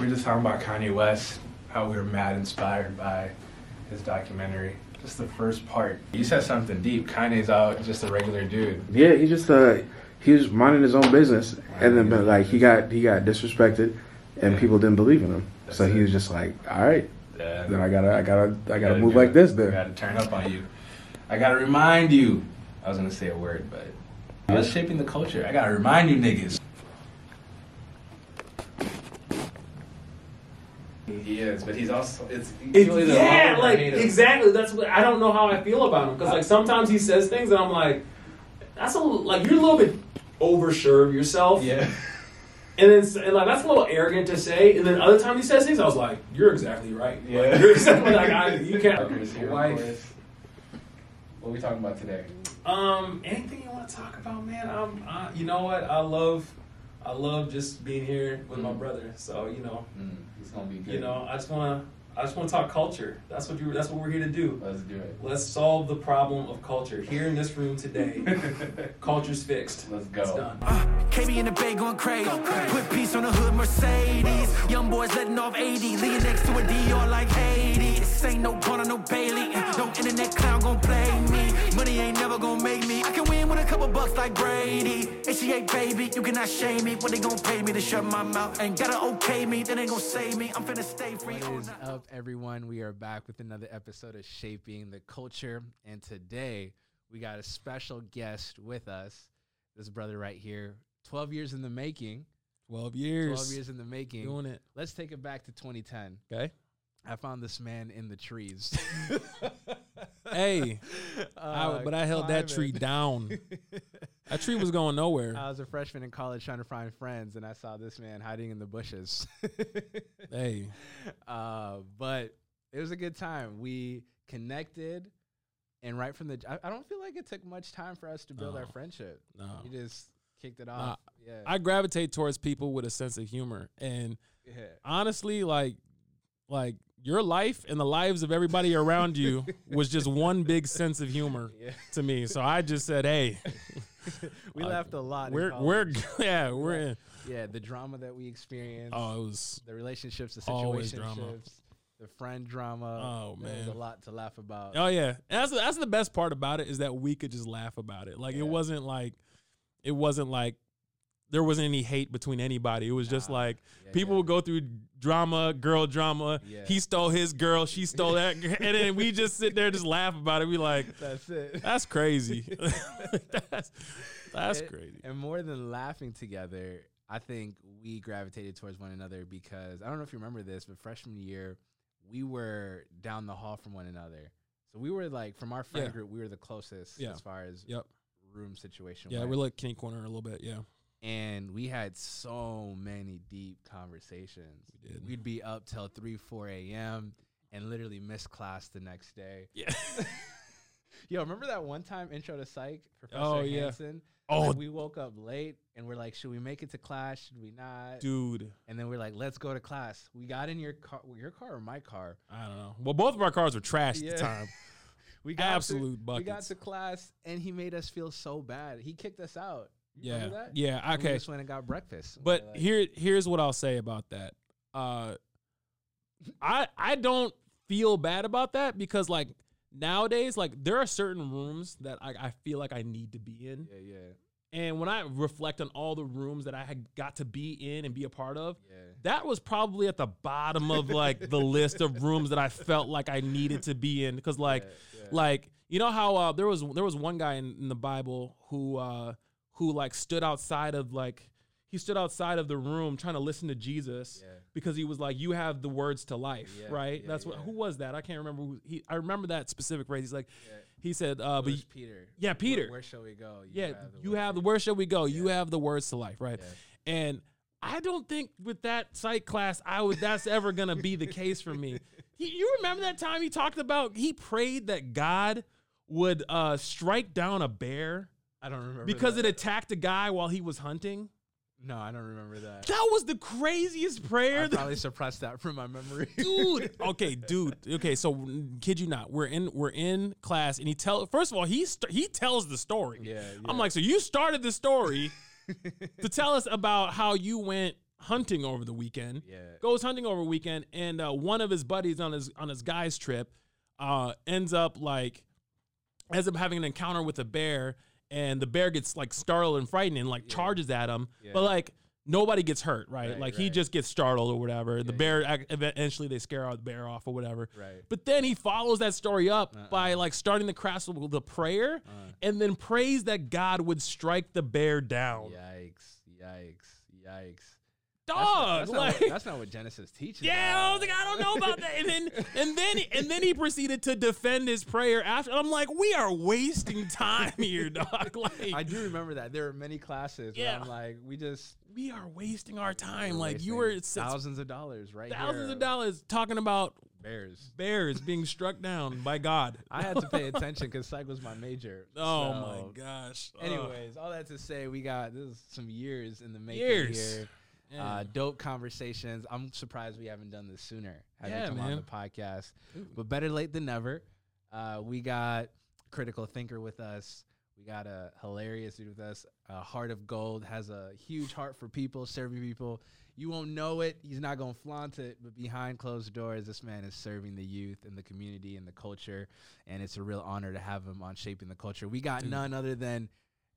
we were just talking about Kanye West, how we were mad inspired by his documentary. Just the first part. You said something deep. Kanye's out, just a regular dude. Yeah, he just uh he was minding his own business, and then but like he got he got disrespected, and Yeah. people didn't believe in him. That's so he was just like, all right, Yeah. then I gotta I gotta I gotta Gotta move like it. this I gotta turn up on you. I gotta remind you. I was gonna say a word, but I was shaping the culture. I gotta remind you niggas. He is, but he's also it's, It- people yeah, like exactly. That's what I don't know how I feel about him because like sometimes he says things and I'm like, that's a like you're a little bit oversure of yourself. Yeah. And then and like that's a little arrogant to say. And then other time he says things, I was like, you're exactly right. Like, Yeah. you're exactly like I, you can't. Wife. What are we talking about today? Um, anything you want to talk about, man? Um, I, you know what? I love, I love just being here with my Mm. brother. So you know, Mm, it's gonna be good. you know, I just wanna, I just wanna talk culture. That's what you. That's what we're here to do. let's do it. Let's solve the problem of culture here in this room today. Culture's fixed. Let's It's go. done. Uh, KB in the bay going crazy. Put peace on the hood, Mercedes. Young boys letting off 80. Leaning next to a DR like Haiti. This ain't no Bonner, no Bailey. No internet clown gon' play me. Money ain't never gon' make me. I can win with a couple bucks like Brady. HCA baby, you cannot shame me. What they gon' pay me to shut my mouth? Ain't gotta okay me, then they gon' save me. I'm finna stay free. What all is night. Up, everyone? We are back with another episode of Shaping the Culture. And today we got a special guest with us. This brother right here, 12 years in the making. 12 years. 12 years in the making. doing it. Let's take it back to 2010. Okay. I found this man in the trees. Hey, Uh, I, but I held that tree down. That tree was going nowhere. I was a freshman in college trying to find friends, and I saw this man hiding in the bushes. hey, uh, but it was a good time. We connected, and right from the, I, I don't feel like it took much time for us to build our friendship. no. We just kicked it off. yeah, I gravitate towards people with a sense of humor. And yeah. honestly, like, like your life and the lives of everybody around you was just one big sense of humor Yeah. to me. So I just said, hey, we uh, laughed a lot. we're, we're, yeah, we're in. yeah, the drama that we experienced, Oh, it was, the relationships, the situationships, drama. the friend drama. Oh, There was man. a lot to laugh about. oh, yeah. And that's, that's the best part about it is that we could just laugh about it. Like, Yeah. it wasn't like, it wasn't like, there wasn't any hate between anybody. It was just Nah. like Yeah, people yeah. would go through drama, girl drama. Yeah. He stole his girl, she stole that, and then we just sit there just laugh about it. We like, That's it. that's crazy. that's that's It- crazy. And more than laughing together, I think we gravitated towards one another because I don't know if you remember this, but freshman year, we were down the hall from one another. So we were like, from our friend group, we were the closest as far as Yep. room situation. Yeah, went. we're like Kenny Corner a little bit. Yeah. And we had so many deep conversations. We did. We'd be up till three, four a.m. and literally miss class the next day. Yeah. Yo, remember that one time intro to psych, Professor Oh, yeah. Hansen? Oh, Like, we woke up late and we're like, should we make it to class? Should we not? dude. And then we're like, let's go to class. We got in your car, your car or my car. I don't know. Well, both of our cars were trashed at the time. We Absolute to, We got to class and he made us feel so bad. He kicked us out. You Yeah. Yeah. And we Okay. just went and got breakfast. But like, here, here's what I'll say about that. Uh, I I don't feel bad about that because like nowadays, like there are certain rooms that I, I feel like I need to be in, yeah, yeah, and when I reflect on all the rooms that I had got to be in and be a part of, yeah. that was probably at the bottom of like the list of rooms that I felt like I needed to be in because like yeah, yeah. like you know how uh, there was there was one guy in, in the Bible who uh, who like stood outside of like he stood outside of the room trying to listen to Jesus Yeah. because he was like you have the words to life Yeah, right? Yeah, that's what who was that? I can't remember who he I remember that specific phrase. He's like he said uh, but Peter. yeah, Peter. Where, shall we go? yeah you have the where shall we go? You have the words to life right? And I don't think with that psych class, I would that's ever gonna be the case for me. He, you remember that time he talked about he prayed that God would uh, strike down a bear I don't remember because that. it attacked a guy while he was hunting. No, I don't remember that. That was the craziest prayer. I that- probably suppressed that from my memory. dude. Okay, dude. Okay, so kid you not, we're in we're in class, and he tell first of all he st- he tells the story. Yeah, I'm like, so you started the story to tell us about how you went hunting over the weekend. Yeah. Goes hunting over weekend, and uh, one of his buddies on his on his guy's trip uh, ends up like ends up having an encounter with a bear, and the bear gets like startled and frightened and like charges at him, but like. Nobody gets hurt, right? Right, like he just gets startled or whatever. the bear ac- eventually they scare the bear off or whatever. Right. But then he follows that story up uh-uh. by like starting the crash with a prayer, uh-uh. and then prays that God would strike the bear down. Yikes! Yikes! Yikes! Dog, That's, like not what, that's not what Genesis teaches. yeah, I was like, I don't know about that. And then and then and then he proceeded to defend his prayer after. I'm like, we are wasting time here, dog. Like I do remember that there were many classes. Yeah. where I'm like, we just we are wasting our time. Like you were thousands of dollars right thousands here. of dollars talking about bears. bears being struck down by God. I had to pay attention because psych was my major. Oh So, my gosh. Anyways, all that to say, we got this is some years in the making Years. here. Uh, dope conversations. I'm surprised we haven't done this sooner. Having Yeah, come on the podcast, but better late than never. Uh, we got critical thinker with us. We got a hilarious dude with us. A heart of gold has a huge heart for people, serving people. You won't know it. He's not gonna flaunt it, but behind closed doors, this man is serving the youth and the community and the culture. And it's a real honor to have him on shaping the culture. We got none other than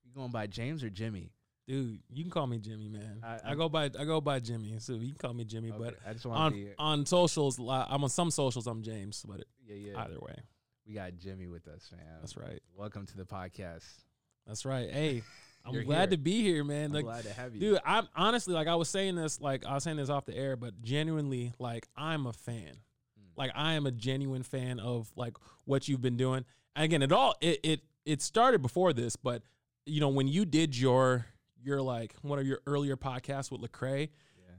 you going by James or Jimmy. Dude, you can call me Jimmy, man. I, I- go by I go by Jimmy, so you can call me Jimmy. but I just want on be on socials, I'm on some socials. I'm James, but it, yeah yeah. either way, We got Jimmy with us, man. that's right. Welcome to the podcast. That's right. Hey, I'm glad here. to be here, man. I'm glad to have you. dude, I'm honestly like I was saying this, like I was saying this off the air, but genuinely, like I'm a fan. Hmm. Like I am a genuine fan of like what you've been doing. And again, it all it it it started before this, but you know when you did your your like one of your earlier podcasts with Lecrae.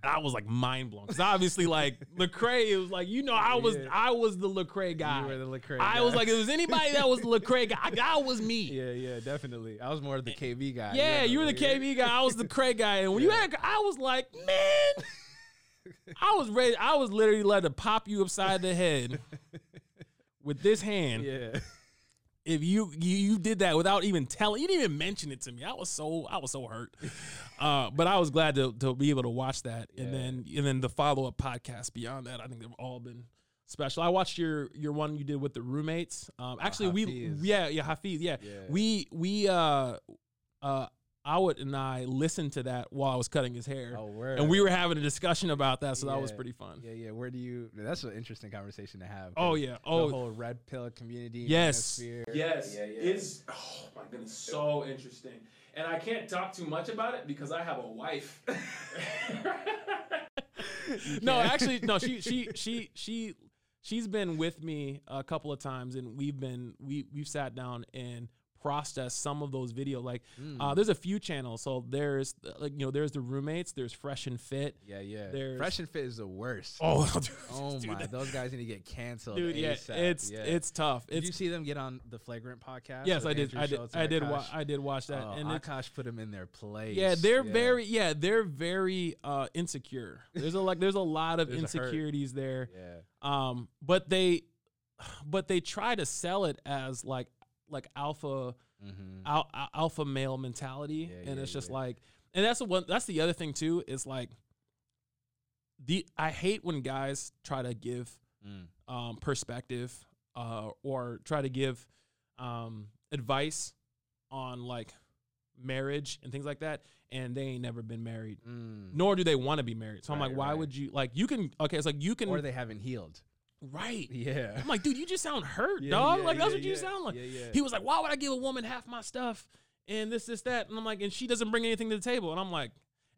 And I was like mind blown because obviously like Lecrae, it was like you know I was Yeah. I was the Lecrae guy. were the Lecrae I guy. was like if it was anybody that was the Lecrae guy, that was me. Yeah, yeah, definitely. I was more of the KB guy. Yeah, you were the KB guy. I was the Craig guy. And when you had, I was like, man, I was ready. I was literally ready to pop you upside the head with this hand. Yeah. If you, you you did that without even telling, you didn't even mention it to me. I was so I was so hurt. Uh, but I was glad to to be able to watch that, and then and then the follow up podcast beyond that. I think they've all been special. I watched your your one you did with the roommates. Um, actually, we yeah yeah Hafiz yeah. Yeah. we we uh uh Awad and I listened to that while I was cutting his hair. Oh, word. And we were having a discussion about that, so that was pretty fun. Yeah, yeah. Where do you? That's an interesting conversation to have. Oh yeah. Oh, the whole red pill community. Yes. manosphere. Yes, Yeah, yeah. it's oh my goodness, so interesting. And I can't talk too much about it because I have a wife. no, actually, no. She she she she she's been with me a couple of times, and we've been we we've sat down and processed some of those videos. Like, uh, there's a few channels. So there's like you know there's the roommates. There's Fresh and Fit. Yeah, yeah. There's- Fresh and Fit is the worst. Oh, dude, Oh dude, my, those guys need to get canceled. dude, yeah, ASAP. it's Yeah. it's tough. Did It's you see them get on the Flagrant podcast? yes, I did. Andrew I did. Schulz I did. Wa- I did watch that, Oh, and Akaash put them in their place. Yeah, they're very yeah, they're very uh insecure. There's a like there's a lot of There's a hurt. insecurities there. Yeah. Um but they but they try to sell it as like like alpha al- al- alpha male mentality Mm-hmm. Yeah, and yeah, it's just yeah. like and that's the one that's the other thing too is like the I hate when guys try to give Mm. um, perspective uh, or try to give um, advice on like marriage and things like that, and they ain't never been married, Mm. nor do they want to be married. So I'm like, why right. would you like? You can okay, it's like you can Or they haven't healed. Right. Yeah. I'm like, dude, you just sound hurt, Yeah, dog. yeah, like that's yeah, what you sound like. He was like, why would I give a woman half my stuff and this, this, that? And I'm like, and she doesn't bring anything to the table. And I'm like,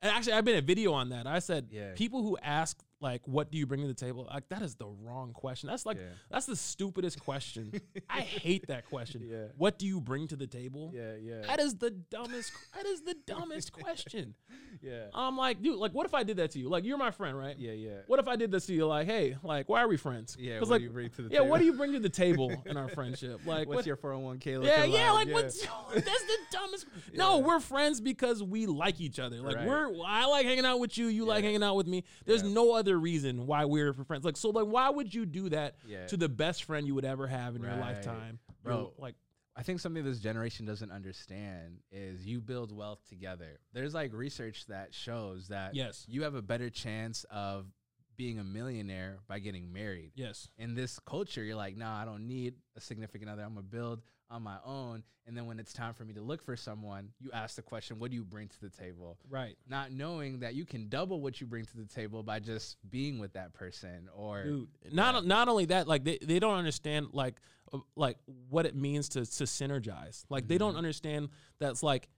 and actually, I've been a video on that. I said, Yeah. people who ask like, what do you bring to the table? Like that is the wrong question. That's like Yeah. that's the stupidest question. I hate that question. Yeah. What do you bring to the table? Yeah, yeah. That is the dumbest. that is the dumbest question. Yeah. I'm like, dude, like, what if I did that to you? Like, you're my friend, right? Yeah, yeah. What if I did this to you? Like, hey, like, why are we friends? Yeah, what like, do you bring to the yeah, what do you bring to the table in our friendship? Like, What's what, your 401k looking yeah, like? yeah, like what's that's the dumbest. No, we're friends because we like each other. Like Right. we're I like hanging out with you, you like hanging out with me. There's no other reason why we're for friends. Like so, like why would you do that Yeah. to the best friend you would ever have in your lifetime, Bro. You're, Like I think something this generation doesn't understand is you build wealth together. There's like research that shows that Yes. you have a better chance of being a millionaire by getting married. Yes. In this culture, you're like, nah, I don't need a significant other. I'm gonna build on my own. And then when it's time for me to look for someone, you ask the question, what do you bring to the table? Right. Not knowing that you can double what you bring to the table by just being with that person or Dude, not not only that, like they, they don't understand like uh, like what it means to to synergize. Like they Mm-hmm. don't understand that's like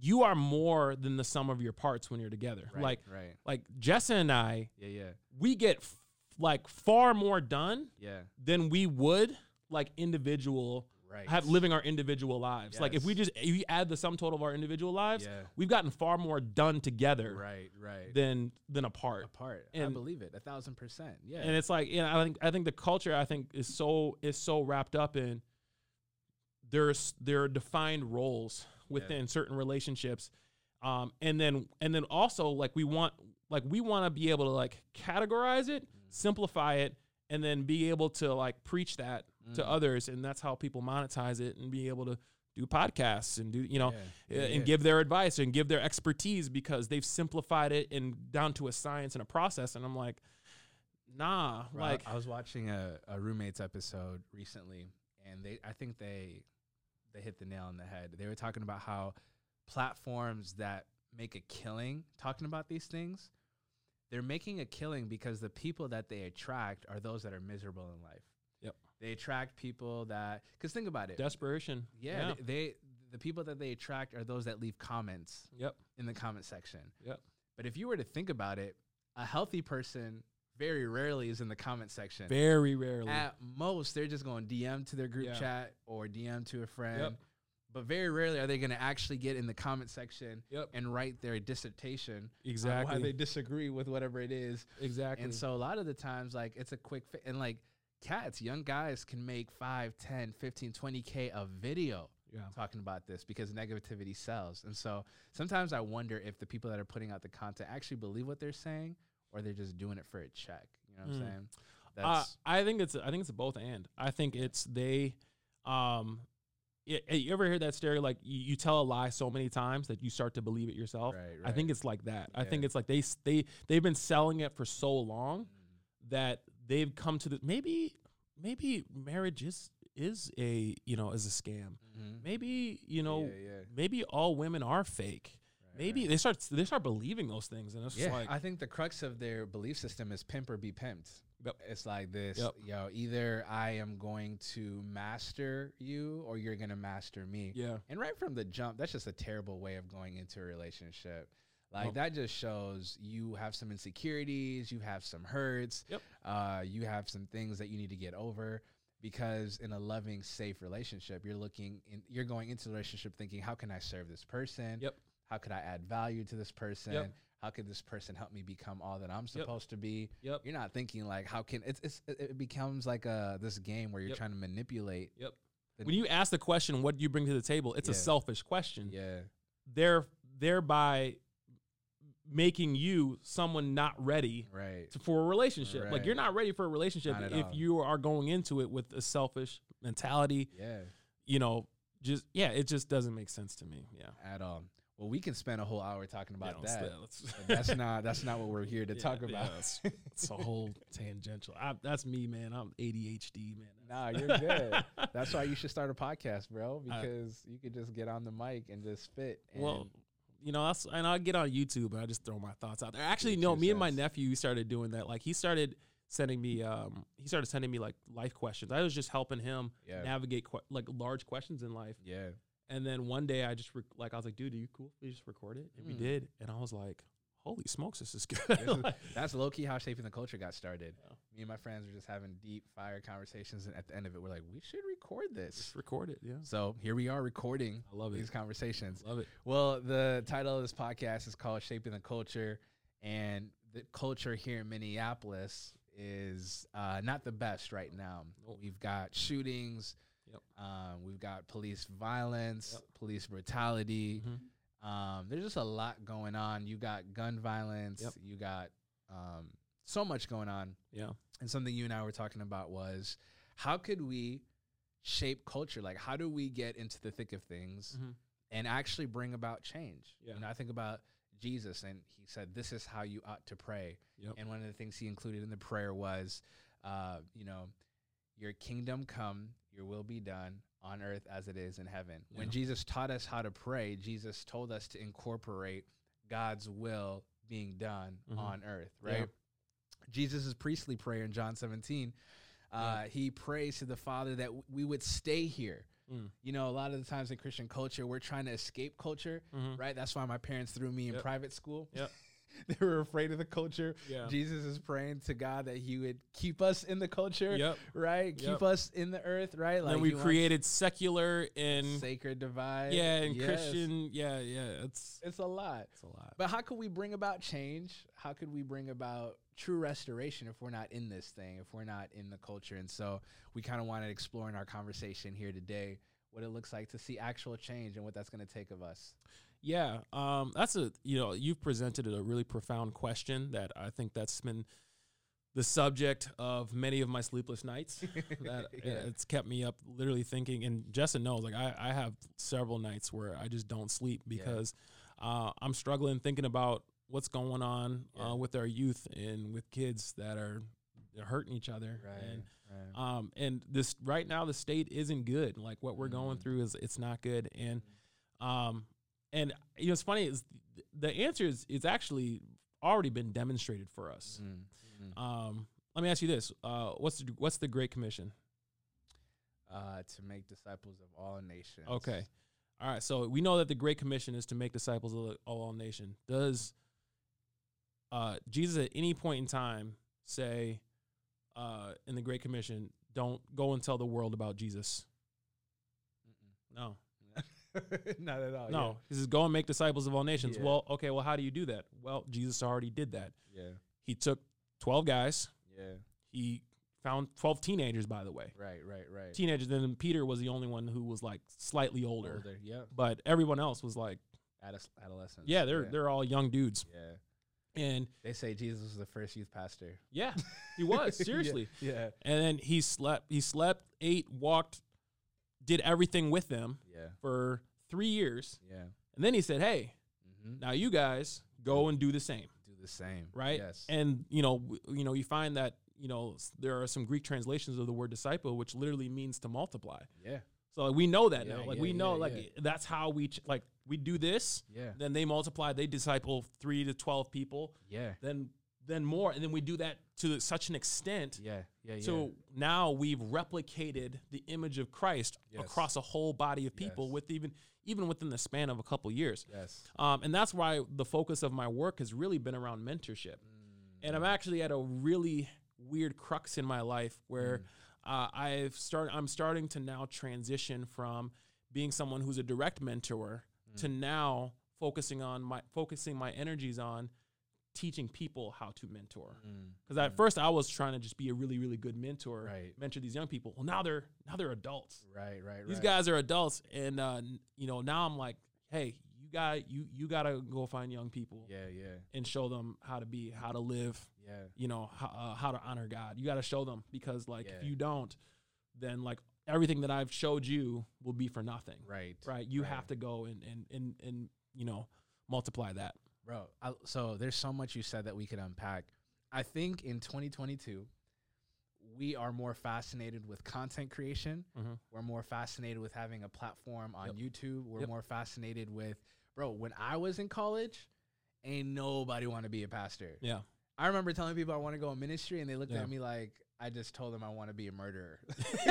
you are more than the sum of your parts when you're together. Right, like right. like Jessa and I, Yeah, yeah. we get f- like far more done Yeah. than we would like individual Right. have living our individual lives. Like if we just if you add the sum total of our individual lives, Yeah. we've gotten far more done together Right, right. than than apart. apart. I And- believe it. A thousand percent. Yeah. and it's like you know, I think I think the culture I think is so is so wrapped up in there's there are defined roles within certain relationships, um, and then and then also like we want like we want to be able to like categorize it, simplify it, and then be able to like preach that to mm. others, and that's how people monetize it and be able to do podcasts and do you know Yeah. Yeah, and yeah. give their advice and give their expertise because they've simplified it and down to a science and a process and i'm like nah Bro, like I was watching a, a roommates episode recently, and they I think they they hit the nail on the head. They were talking about how platforms that make a killing talking about these things, they're making a killing because the people that they attract are those that are miserable in life. They attract people that because think about it. desperation yeah, They, they the people that they attract are those that leave comments yep in the comment section. yep But if you were to think about it, a healthy person very rarely is in the comment section. very rarely At most, they're just going DM to their group Yeah. chat or DM to a friend. Yep. But very rarely are they going to actually get in the comment section Yep. and write their dissertation on why Exactly. they disagree with whatever it is. exactly And so a lot of the times, like it's a quick fi- and like cats, young guys can make 5, 10, 15, 20K a video Yeah. talking about this because negativity sells. And so sometimes I wonder if the people that are putting out the content actually believe what they're saying or they're just doing it for a check. You know what I'm Mm. saying? uh, i think it's i think it's a both and i think it's they um you ever hear that stereo like you, you tell a lie so many times that you start to believe it yourself Right, i think it's like that i think it's like they they they've been selling it for so long that they've come to the maybe maybe marriage is is a you know is a scam Mhm. maybe you know Yeah, yeah. maybe all women are fake maybe they start they start believing those things and it's Yeah, like I think the crux of their belief system is pimp or be pimped. Yep. It's like this, Yep. yo, either I am going to master you or you're going to master me. yeah And right from the jump, that's just a terrible way of going into a relationship. Like Well- that just shows you have some insecurities, you have some hurts, Yep. uh, you have some things that you need to get over. Because in a loving, safe relationship, you're looking, in, you're going into the relationship thinking, how can I serve this person? Yep. How could I add value to this person? Yep. How could this person help me become all that I'm supposed to be? Yep. You're not thinking like, how can it's, it's it becomes like a this game where you're Yep. trying to manipulate. Yep. the- When you ask the question, what do you bring to the table? It's a selfish question. yeah, There, thereby making you someone not ready right. to, for a relationship. Like you're not ready for a relationship if all. you are going into it with a selfish mentality. Yeah. You know, just yeah, it just doesn't make sense to me. Yeah. at all. Well, we can spend a whole hour talking about Yeah, that. that's not that's not what we're here to Yeah, talk yeah, about. that's- It's a whole tangential. I, that's me, man. I'm ADHD, man. nah, you're good. that's why you should start a podcast, bro, because you could just get on the mic and just spit. And Well, you know, that's and I get on YouTube and I just throw my thoughts out there. Actually, no, me and my nephew started doing that. Like he started sending me, um, he started sending me like life questions. I was just helping him Yeah. navigate que- like large questions in life. yeah, And then one day I just rec- like I was like, dude, are you cool? We just record it, and we Mm. did. And I was like, holy smokes, this is good. Like, that's low key how shaping the culture got started. Yeah. Me and my friends were just having deep fire conversations, and at the end of it, we're like, we should record this. just record it. Yeah, So here we are recording I love it. these conversations. Love it. Well, the title of this podcast is called Shaping the Culture, and the culture here in Minneapolis is uh, not the best right now. Nope. We've got shootings, Yep. um, we've got police violence, Yep. police brutality. Mhm. Um, there's just a lot going on. You got gun violence, Yep. you got um, so much going on. Yeah. And something you and I were talking about was how could we shape culture? Like, how do we get into the thick of things Mhm. and actually bring about change? Yeah. You know, I think about Jesus, and he said, "This is how you ought to pray." Yep. And one of the things he included in the prayer was, uh, you know, your kingdom come, your will be done on earth as it is in heaven. When Jesus taught us how to pray, Jesus told us to incorporate God's will being done Mhm. on earth, Yeah. right? Jesus' priestly prayer in John 17, uh, he prays to the Father that w- we would stay here. Mm. You know, a lot of the times in Christian culture, we're trying to escape culture, Mhm. right? That's why my parents threw me in private school. Yep. they were afraid of the culture. Yeah. Jesus is praying to God that He would keep us in the culture, Yep. right? Keep us in the earth, right? then he we created secular and sacred divide. yeah, and Yes. Christian. Yeah, yeah. It's It's a lot. it's a lot. But how could we bring about change? How could we bring about true restoration if we're not in this thing, if we're not in the culture? And so we kind of wanted to explore in our conversation here today what it looks like to see actual change and what that's going to take of us. Yeah, um, that's a you know you've presented a really profound question that I think that's been the subject of many of my sleepless nights. that it's kept me up literally thinking. And Jessa knows like I, I have several nights where I just don't sleep because uh, I'm struggling thinking about what's going on Yeah. uh, with our youth and with kids that they're hurting each other. And right. um, and this right now the state isn't good. Like what we're going Mm. through is it's not good. And um, and you know it's funny is the answer is it's actually already been demonstrated for us. Mm, mm. Um, let me ask you this: uh, what's the, what's the Great Commission? Uh, to make disciples of all nations. Okay, all right. So we know that the Great Commission is to make disciples of all nation. Does uh, Jesus at any point in time say uh, in the Great Commission, "Don't go and tell the world about Jesus"? No. not at all. No, he says, go and make disciples of all nations. Yeah. Well, okay, well, how do you do that? Well, Jesus already did that. Yeah. He took 12 guys. Yeah. He found 12 teenagers, by the way. Right. Right. Right. Teenagers. Then Peter was the only one who was like slightly older. Older. Yep. But everyone else was like, Ados- adolescents. yeah, they're yeah. they're all young dudes. Yeah. And They say Jesus was the first youth pastor. yeah, he was seriously. Yeah. And then he slept. He slept, ate, walked, did everything with them Yeah. for three years. Yeah. And then he said, "Hey, hmm now you guys go and do the same." Do the same. right? Yes. And you know, you know, you find that you know there are some Greek translations of the word disciple, which literally means to multiply. yeah. So like, we know that Yeah, now. Like yeah, we know, yeah, like that's how we ch- like we do this. Yeah. Then they multiply. They disciple three to twelve people. Yeah. Then then more, and then we do that to such an extent. Yeah. Yeah. Yeah. So now we've replicated the image of Christ Yes. across a whole body of people Yes. with even even within the span of a couple years. yes. Um, and that's why the focus of my work has really been around mentorship. And I'm actually at a really weird crux in my life where uh, I've started. I'm starting to now transition from being someone who's a direct mentor to now focusing on my focusing my energies on teaching people how to mentor. Because at first I was trying to just be a really really good mentor, Right. mentor these young people. Well, now they're now they're adults Right. Right. these right. guys are adults and uh you know now i'm like hey you got you you gotta go find young people Yeah. Yeah. and show them how to be how to live Yeah. you know how, uh, how to honor god you gotta show them because like Yeah. if you don't then like everything that i've showed you will be for nothing Right. right you right. have to go and and and, and you know multiply that Bro, I, so there's so much you said that we could unpack. I think in 2022, we are more fascinated with content creation. Mhm. We're more fascinated with having a platform on YouTube. We're Yep. more fascinated with, bro, when I was in college, ain't nobody want to be a pastor. yeah I remember telling people I want to go in ministry, and they looked Yeah. at me like I just told them I want to be a murderer.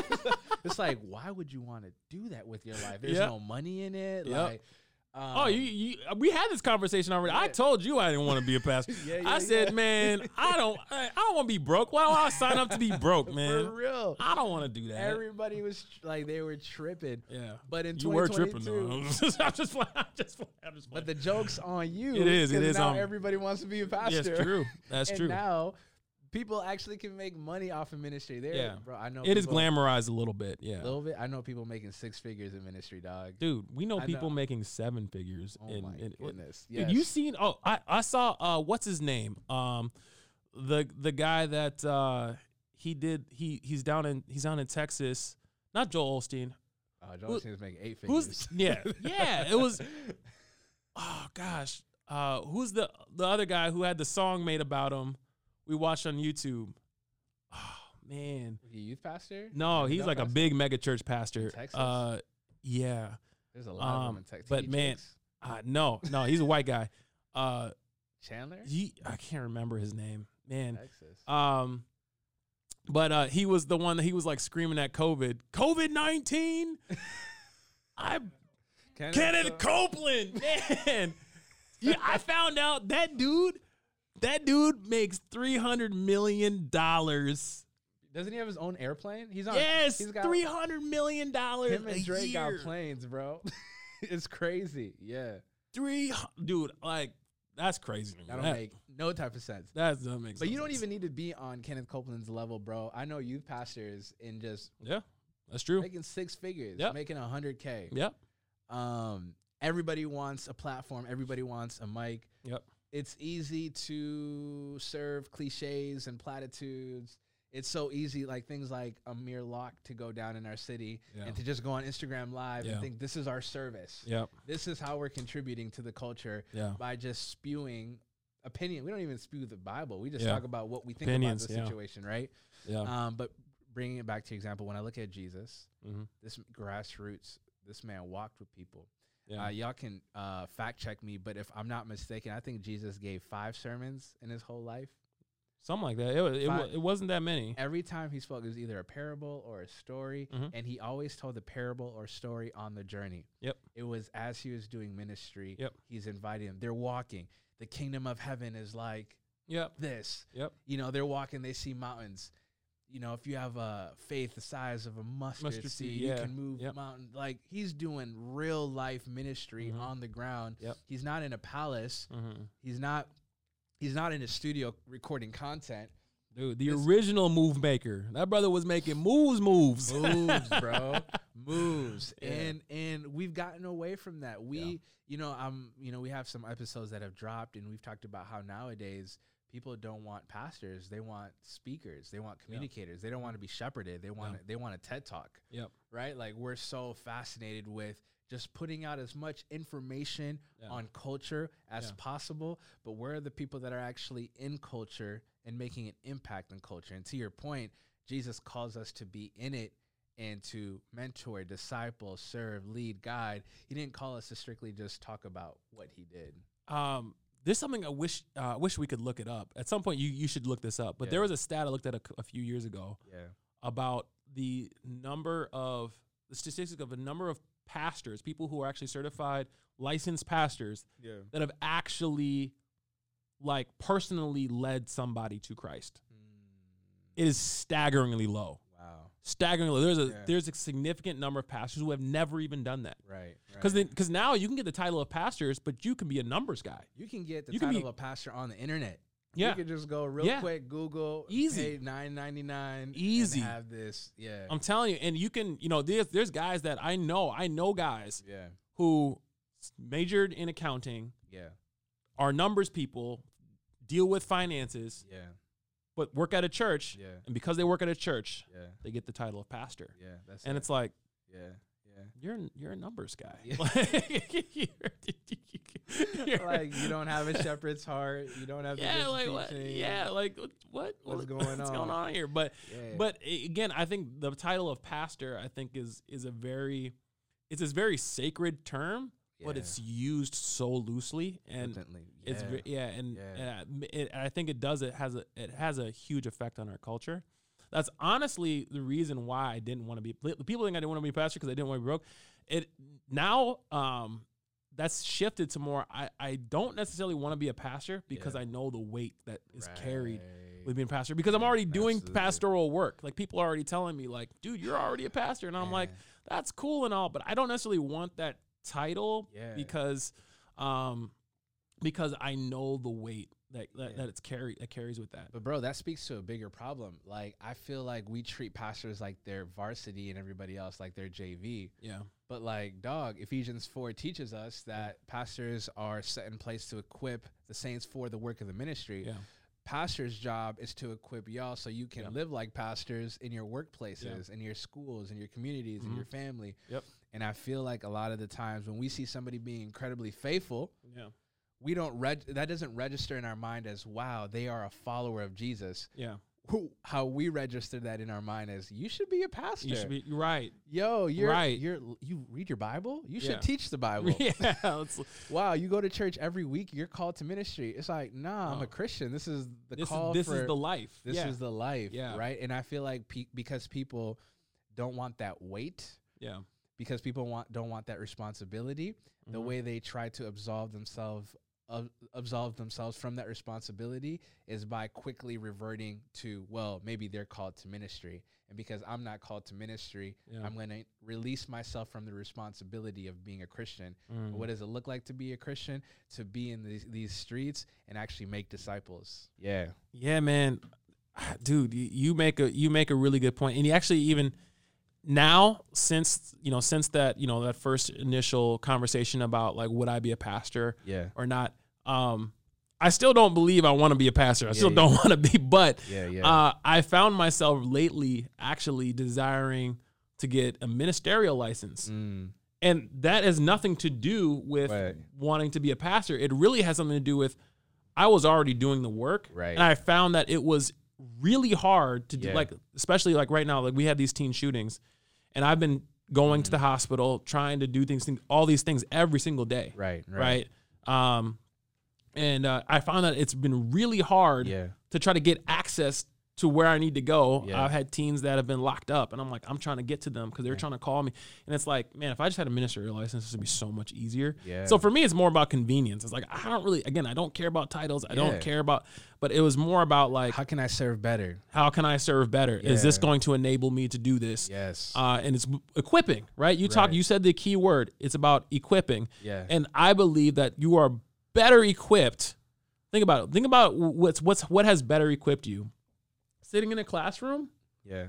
it's like, why would you want to do that with your life? There's Yeah. no money in it. Yep. Like, oh um, you, you we had this conversation already i told you i didn't want to be a pastor Yeah, yeah, i said yeah. man i don't i, I don't want to be broke why do i sign up to be broke man for real. I don't want to do that. Everybody was like they were tripping. yeah, But in you were tripping though. I'm just playing. I'm just playing. I'm just playing. But the joke's on you. It is, it is Now on- everybody wants to be a pastor. Yes, true. That's and true. Now people actually can make money off of ministry. There, Yeah. bro. I know it is people- glamorized a little bit. Yeah, a little bit. I know people making six figures in ministry, dog. dude. We know I people know. making seven figures. Oh in, my in- goodness. Dude, Yes. you seen? Oh, I I saw. Uh, what's his name? Um, the the guy that uh he did he he's down in he's down in Texas. not Joel Osteen. Oh, Joel Osteen's making eight figures. Who's yeah yeah? It was. Oh gosh, uh, who's the the other guy who had the song made about him? We watched on YouTube. Oh man, He youth pastor? no, he's like a pastor? big mega church pastor. Texas? Uh, yeah. There's a lot of um, them in Texas. but man-? Uh, no, no, he's a white guy. Uh, Chandler, he I can't remember his name, man. Texas. Um, but uh, he was the one that he was like screaming at COVID, COVID nineteen. I Kenneth Copeland, man. Yeah, I found out that dude, that dude makes three hundred million dollars. Doesn't he have his own airplane? He's on. Yes, he's got three hundred million dollars. him and Drake got year. planes, bro. it's crazy. Yeah, Three, dude, like that's crazy. to me. that don't That- make no type of sense. that doesn't make. Sense. But no you don't even need to be on Kenneth Copeland's level, bro. I know youth pastors in just Yeah, that's true. making six figures, Yep. making a hundred k. Yep, Um, everybody wants a platform. Everybody wants a mic. yep. It's easy to serve cliches and platitudes. It's so easy, like things like Amir Locke to go down in our city Yeah. and to just go on Instagram Live Yeah. and think this is our service. Yep. This is how we're contributing to the culture Yeah. by just spewing opinion. We don't even spew the Bible. We just talk about what we think Opinions, about the situation, right? Yeah. Um, but bringing it back to example, when I look at Jesus, hmm this grassroots, this man walked with people. Yeah. Uh, y'all can uh, fact check me, but if I'm not mistaken, I think Jesus gave five sermons in his whole life. Something like that. It, wa- it, Five- it wasn't that many. Every time he spoke, it was either a parable or a story, Mhm. and he always told the parable or story on the journey. Yep. It was as he was doing ministry. Yep. He's inviting them. They're walking. The kingdom of heaven is like Yep. this. Yep. You know, they're walking. They see mountains. You know, if you have a faith the size of a mustard, Mustard seed, seed, you can move Yep. mountain. Like he's doing real life ministry Mhm. on the ground. Yep. He's not in a palace. hmm He's not. He's not in a studio recording content. Dude, the This- original move maker. That brother was making moves, moves. moves, bro, moves, Yeah. and and we've gotten away from that. We, Yeah. you know, I'm, you know, we have some episodes that have dropped, and we've talked about how nowadays people don't want pastors; they want speakers, they want communicators, they don't want to be shepherded, they want Yeah. they want a TED talk, Yep. right? Like we're so fascinated with just putting out as much information Yeah. on culture as possible, but where are the people that are actually in culture and making an impact on culture? And to your point, Jesus calls us to be in it and to mentor, disciple, serve, lead, guide. He didn't call us to strictly just talk about what he did. Um, there's something I wish uh, wish we could look it up. At some point, you you should look this up. But Yeah. there was a stat I looked at a few years ago Yeah. about the number of the statistic of the number of pastors, people who are actually certified licensed pastors Yeah. that have actually like personally led somebody to Christ. It is staggeringly low. Wow. Staggeringly low. There's a Yeah. there's a significant number of pastors who have never even done that. Right. Because right. because now you can get the title of pastors, but you can be a numbers guy. you can get the you title be- of a pastor on the internet. Yeah. You can just go real Yeah. quick, Google, Easy. nine ninety nine, Easy. have this. Yeah. I'm telling you, and you can, you know, there's there's guys that I know, I know guys yeah. who majored in accounting, Yeah. are numbers people, deal with finances, Yeah. But work at a church, Yeah. and because they work at a church, Yeah. they get the title of pastor. Yeah. That's And it. it's like yeah. Yeah. you're you're a numbers guy. Yeah. Like, you're- you're- like you don't have a shepherd's heart. You don't have yeah, like what? Yeah, like what? What? What's going what's going on? on here? But Yeah. but again, I think the title of pastor, I think is is a very, it's a very sacred term, but it's used so loosely and it's Yeah. yeah, and, Yeah. and I- it, I think it does it has a it has a huge effect on our culture. That's honestly the reason why I didn't want to be. The people think I didn't want to be a pastor because I didn't want to be broke. It now um, that's shifted to more. I, I don't necessarily want to be a pastor because Yeah. I know the weight that is carried with being a pastor because I'm already doing Absolutely. pastoral work. Like people are already telling me, like, dude, you're already a pastor, and I'm like, that's cool and all, but I don't necessarily want that title Yeah. because, um, because I know the weight that that, that it's carry that carries with that. But bro, that speaks to a bigger problem. Like I feel like we treat pastors like they're varsity and everybody else like they're JV. Yeah, But like, dog, Ephesians 4 teaches us that pastors are set in place to equip the saints for the work of the ministry. yeah, pastor's job is to equip y'all so you can Yeah. live like pastors in your workplaces, in your schools, in your communities, in your family. Yep. And I feel like a lot of the times when we see somebody being incredibly faithful, Yeah. we don't reg- that doesn't register in our mind as wow, they are a follower of Jesus. Yeah. Who, how we register that in our mind is you should be a pastor. You should be you're right. Yo, you're Right. You're you read your Bible. You should Yeah. teach the Bible. yeah. Wow, you go to church every week. You're called to ministry. It's like, nah, I'm a Christian. This is the this call. is this for, is the life. This yeah. is the life. Yeah. Right. And I feel like pe- because people don't want that weight, yeah. Because people want don't want that responsibility, the Mhm. way they try to absolve themselves of absolve themselves from that responsibility is by quickly reverting to well maybe they're called to ministry. And because i'm not called to ministry Yeah. i'm going to release myself from the responsibility of being a christian. Mm. what does it look like to be a christian? To be in these, these streets and actually make disciples. Yeah. Yeah, man, dude, you, you make a you make a really good point, and you actually even now since you know since that you know that first initial conversation about like would I be a pastor yeah or not, um, I still don't believe I want to be a pastor. I still yeah. don't want to be, but yeah yeah uh, I found myself lately actually desiring to get a ministerial license. mm, And that has nothing to do with Right. wanting to be a pastor. It really has something to do with I was already doing the work. Right. And I found that it was really hard to do like especially like right now, like we had these teen shootings and I've been going Mm. to the hospital, trying to do things, things all these things every single day. right right Right. Um and uh, I found that it's been really hard yeah to try to get access to where I need to go. Yeah. I've had teens that have been locked up, and I'm like, I'm trying to get to them because they're trying to call me, and it's like, man, if I just had a ministerial license, this would be so much easier. Yeah. So for me, it's more about convenience. It's like I don't really, again, I don't care about titles. I Yeah. don't care about, but it was more about like, how can i serve better how can I serve better? Is this going to enable me to do this? yes Uh, and it's equipping, right? You talk, Right. you said the key word. It's about equipping. yeah And I believe that you are better equipped. Think about it. Think about what's what's what has better equipped you. Sitting in a classroom yeah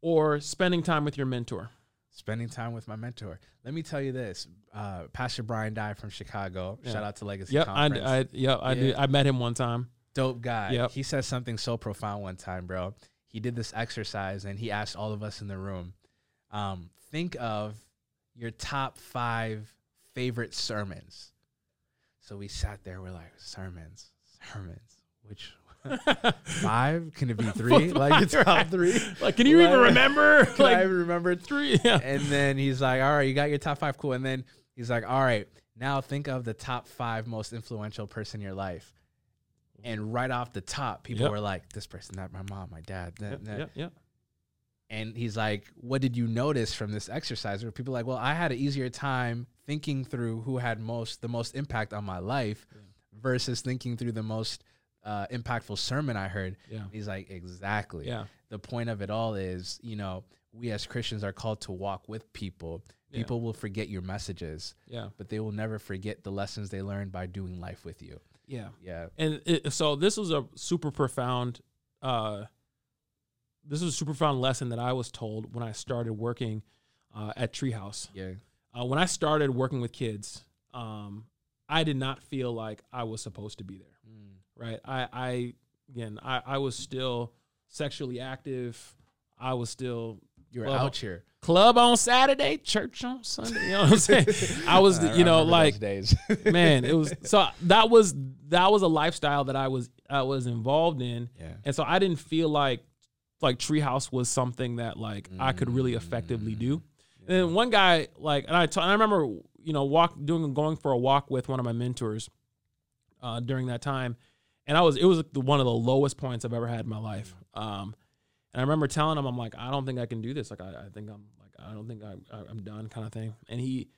or spending time with your mentor. spending time with my mentor. Let me tell you this: uh, Pastor Brian Dye from Chicago. Yeah. Shout out to Legacy Yep, I, Conference. I yeah, I Yeah. did. I met him one time. Dope guy. Yep. He said something so profound one time, bro. He did this exercise and he asked all of us in the room, um, think of your top five favorite sermons. So we sat there. We're like, sermons, sermons. Which five? Can it be three? like it's top three? Like, can you even remember? Can like I even remember three. Yeah. and then he's like, "All right, you got your top five, cool." And then he's like, "All right, now think of the top five most influential person in your life." And right off the top, people Yep. were like, "This person, that my mom, my dad." that- Yep, that." yep, yep. And he's like, "What did you notice from this exercise?" Where people are like, "Well, I had an easier time thinking through who had most the most impact on my life, versus thinking through the most uh, impactful sermon I heard." Yeah. He's like, "Exactly." Yeah. the point of it all is, you know, we as Christians are called to walk with people. Yeah. People will forget your messages, Yeah. but they will never forget the lessons they learned by doing life with you. Yeah. Yeah. And it, so this was a super profound uh this was a super profound lesson that I was told when I started working uh, at Treehouse. Yeah. Uh, when I started working with kids, um, I did not feel like I was supposed to be there. Right. I, I again, I, I was still sexually active. I was still You're Well, out here. club on Saturday, church on Sunday. You know what I'm saying? I was, I- you know, like days. man, it was so that was that was a lifestyle that I was I was involved in, yeah. and so I didn't feel like like Treehouse was something that like I could really effectively do. And then one guy like, and I t- and I remember you know walk doing going for a walk with one of my mentors uh, during that time, and I was it was one of the lowest points I've ever had in my life. Um, and I remember telling him, I'm like, I don't think I can do this. Like, I, I think I'm like, I don't think I, I, I'm done, kind of thing. And he,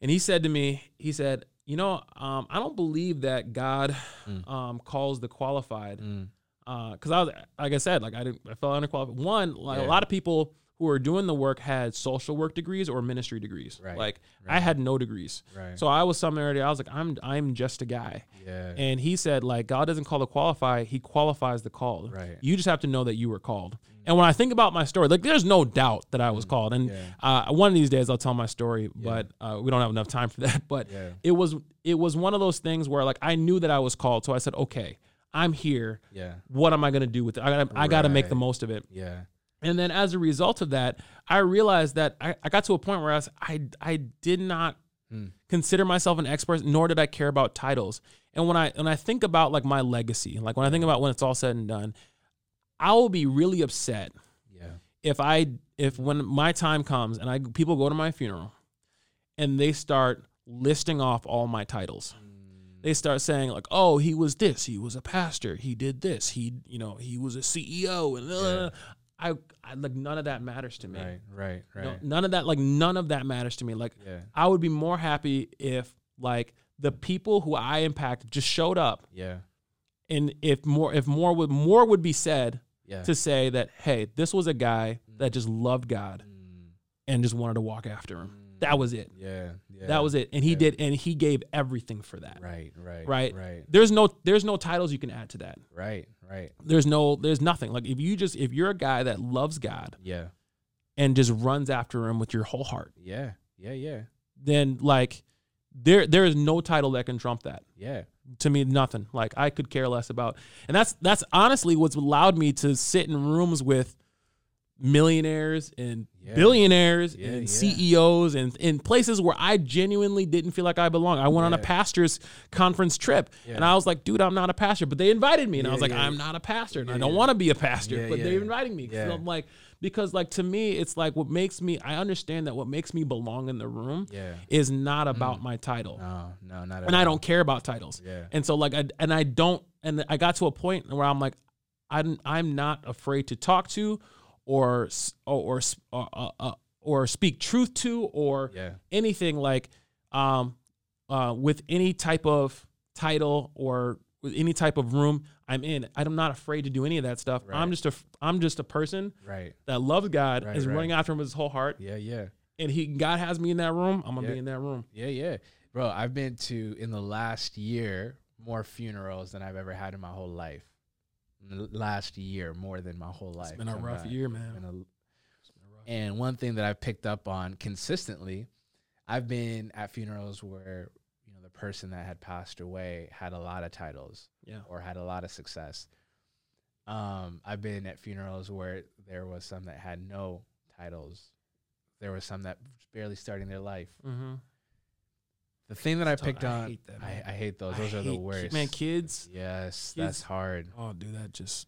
and he said to me, he said, you know, um, I don't believe that God Mm. um, calls the qualified Mm. because I was like I said, like I didn't, I felt underqualified. One, like Yeah. a lot of people who are doing the work had social work degrees or ministry degrees. Right, Like I had no degrees, Right. so I was somewhere. I was like, I'm I'm just a guy. yeah. And he said, like, God doesn't call the qualified, he qualifies the called. Right. Mm. You just have to know that you were called. And when I think about my story, like, there's no doubt that I was called. And Yeah. uh, one of these days I'll tell my story, but uh, we don't have enough time for that. But Yeah. it was it was one of those things where like I knew that I was called. So I said, okay, I'm here. Yeah. What am I gonna do with it? I gotta I gotta make the most of it. Yeah. And then as a result of that, I realized that I, I got to a point where I was I I did not Hmm. consider myself an expert, nor did I care about titles. And when I when I think about like my legacy, like when I think about when it's all said and done, I will be really upset Yeah. if I if when my time comes and I people go to my funeral and they start listing off all my titles. They start saying like, "Oh, he was this. He was a pastor. He did this. He, you know, he was a CEO." And uh, I, I like none of that matters to me. Right. Right. Right. No, none of that, like none of that matters to me. Like Yeah. I would be more happy if like the people who I impact just showed up, Yeah. and if more, if more would more would be said Yeah. to say that, hey, this was a guy that just loved God Mm, and just wanted to walk after him. That was it. yeah. Yeah. That was it. And he Yeah. did, and he gave everything for that. Right. Right. Right. Right. There's no, there's no titles you can add to that. Right. Right. There's no, there's nothing. Like if you just, if you're a guy that loves God Yeah. and just runs after him with your whole heart, Yeah. Yeah. Yeah. then like there, there is no title that can trump that. Yeah. to me nothing like i could care less about and that's that's honestly what's allowed me to sit in rooms with millionaires and Yeah. billionaires Yeah, and yeah. ceos and in places where i genuinely didn't feel like i belong i went on a pastor's conference trip and i was like dude i'm not a pastor but they invited me and i was like i'm not a pastor and i don't want to be a pastor but they're inviting me 'cause Yeah. i'm like because like to me it's like what makes me i understand that what makes me belong in the room Yeah. is not mm. about my title No. No. Not. At and I don't care about titles. Yeah. And so like I and I don't and I got to a point where I'm like I'm I'm not afraid to talk to or or or or, uh, uh, or speak truth to or Yeah. anything like um uh with any type of title or with any type of room I'm in. I'm not afraid to do any of that stuff. I'm just a I'm just a person Right. that loves God, Right, is right. running after him with his whole heart, Yeah. Yeah. and he God has me in that room. I'm gonna Yeah. be in that room. Yeah, yeah. Bro, I've been to in the last year more funerals than I've ever had in my whole life. Last year, more than my whole life. It's been a rough year, man. a- and one thing that I've picked up on consistently, I've been at funerals where you know the person that had passed away had a lot of titles Yeah. or had a lot of success. Um, I've been at funerals where there was some that had no titles. There was some that barely starting their life. Mm-hmm. The thing that I picked I on, hate that, I, man. I hate those. I Those are the hate ki- worst. Man, kids. yes, kids- that's hard. Oh, dude, that just.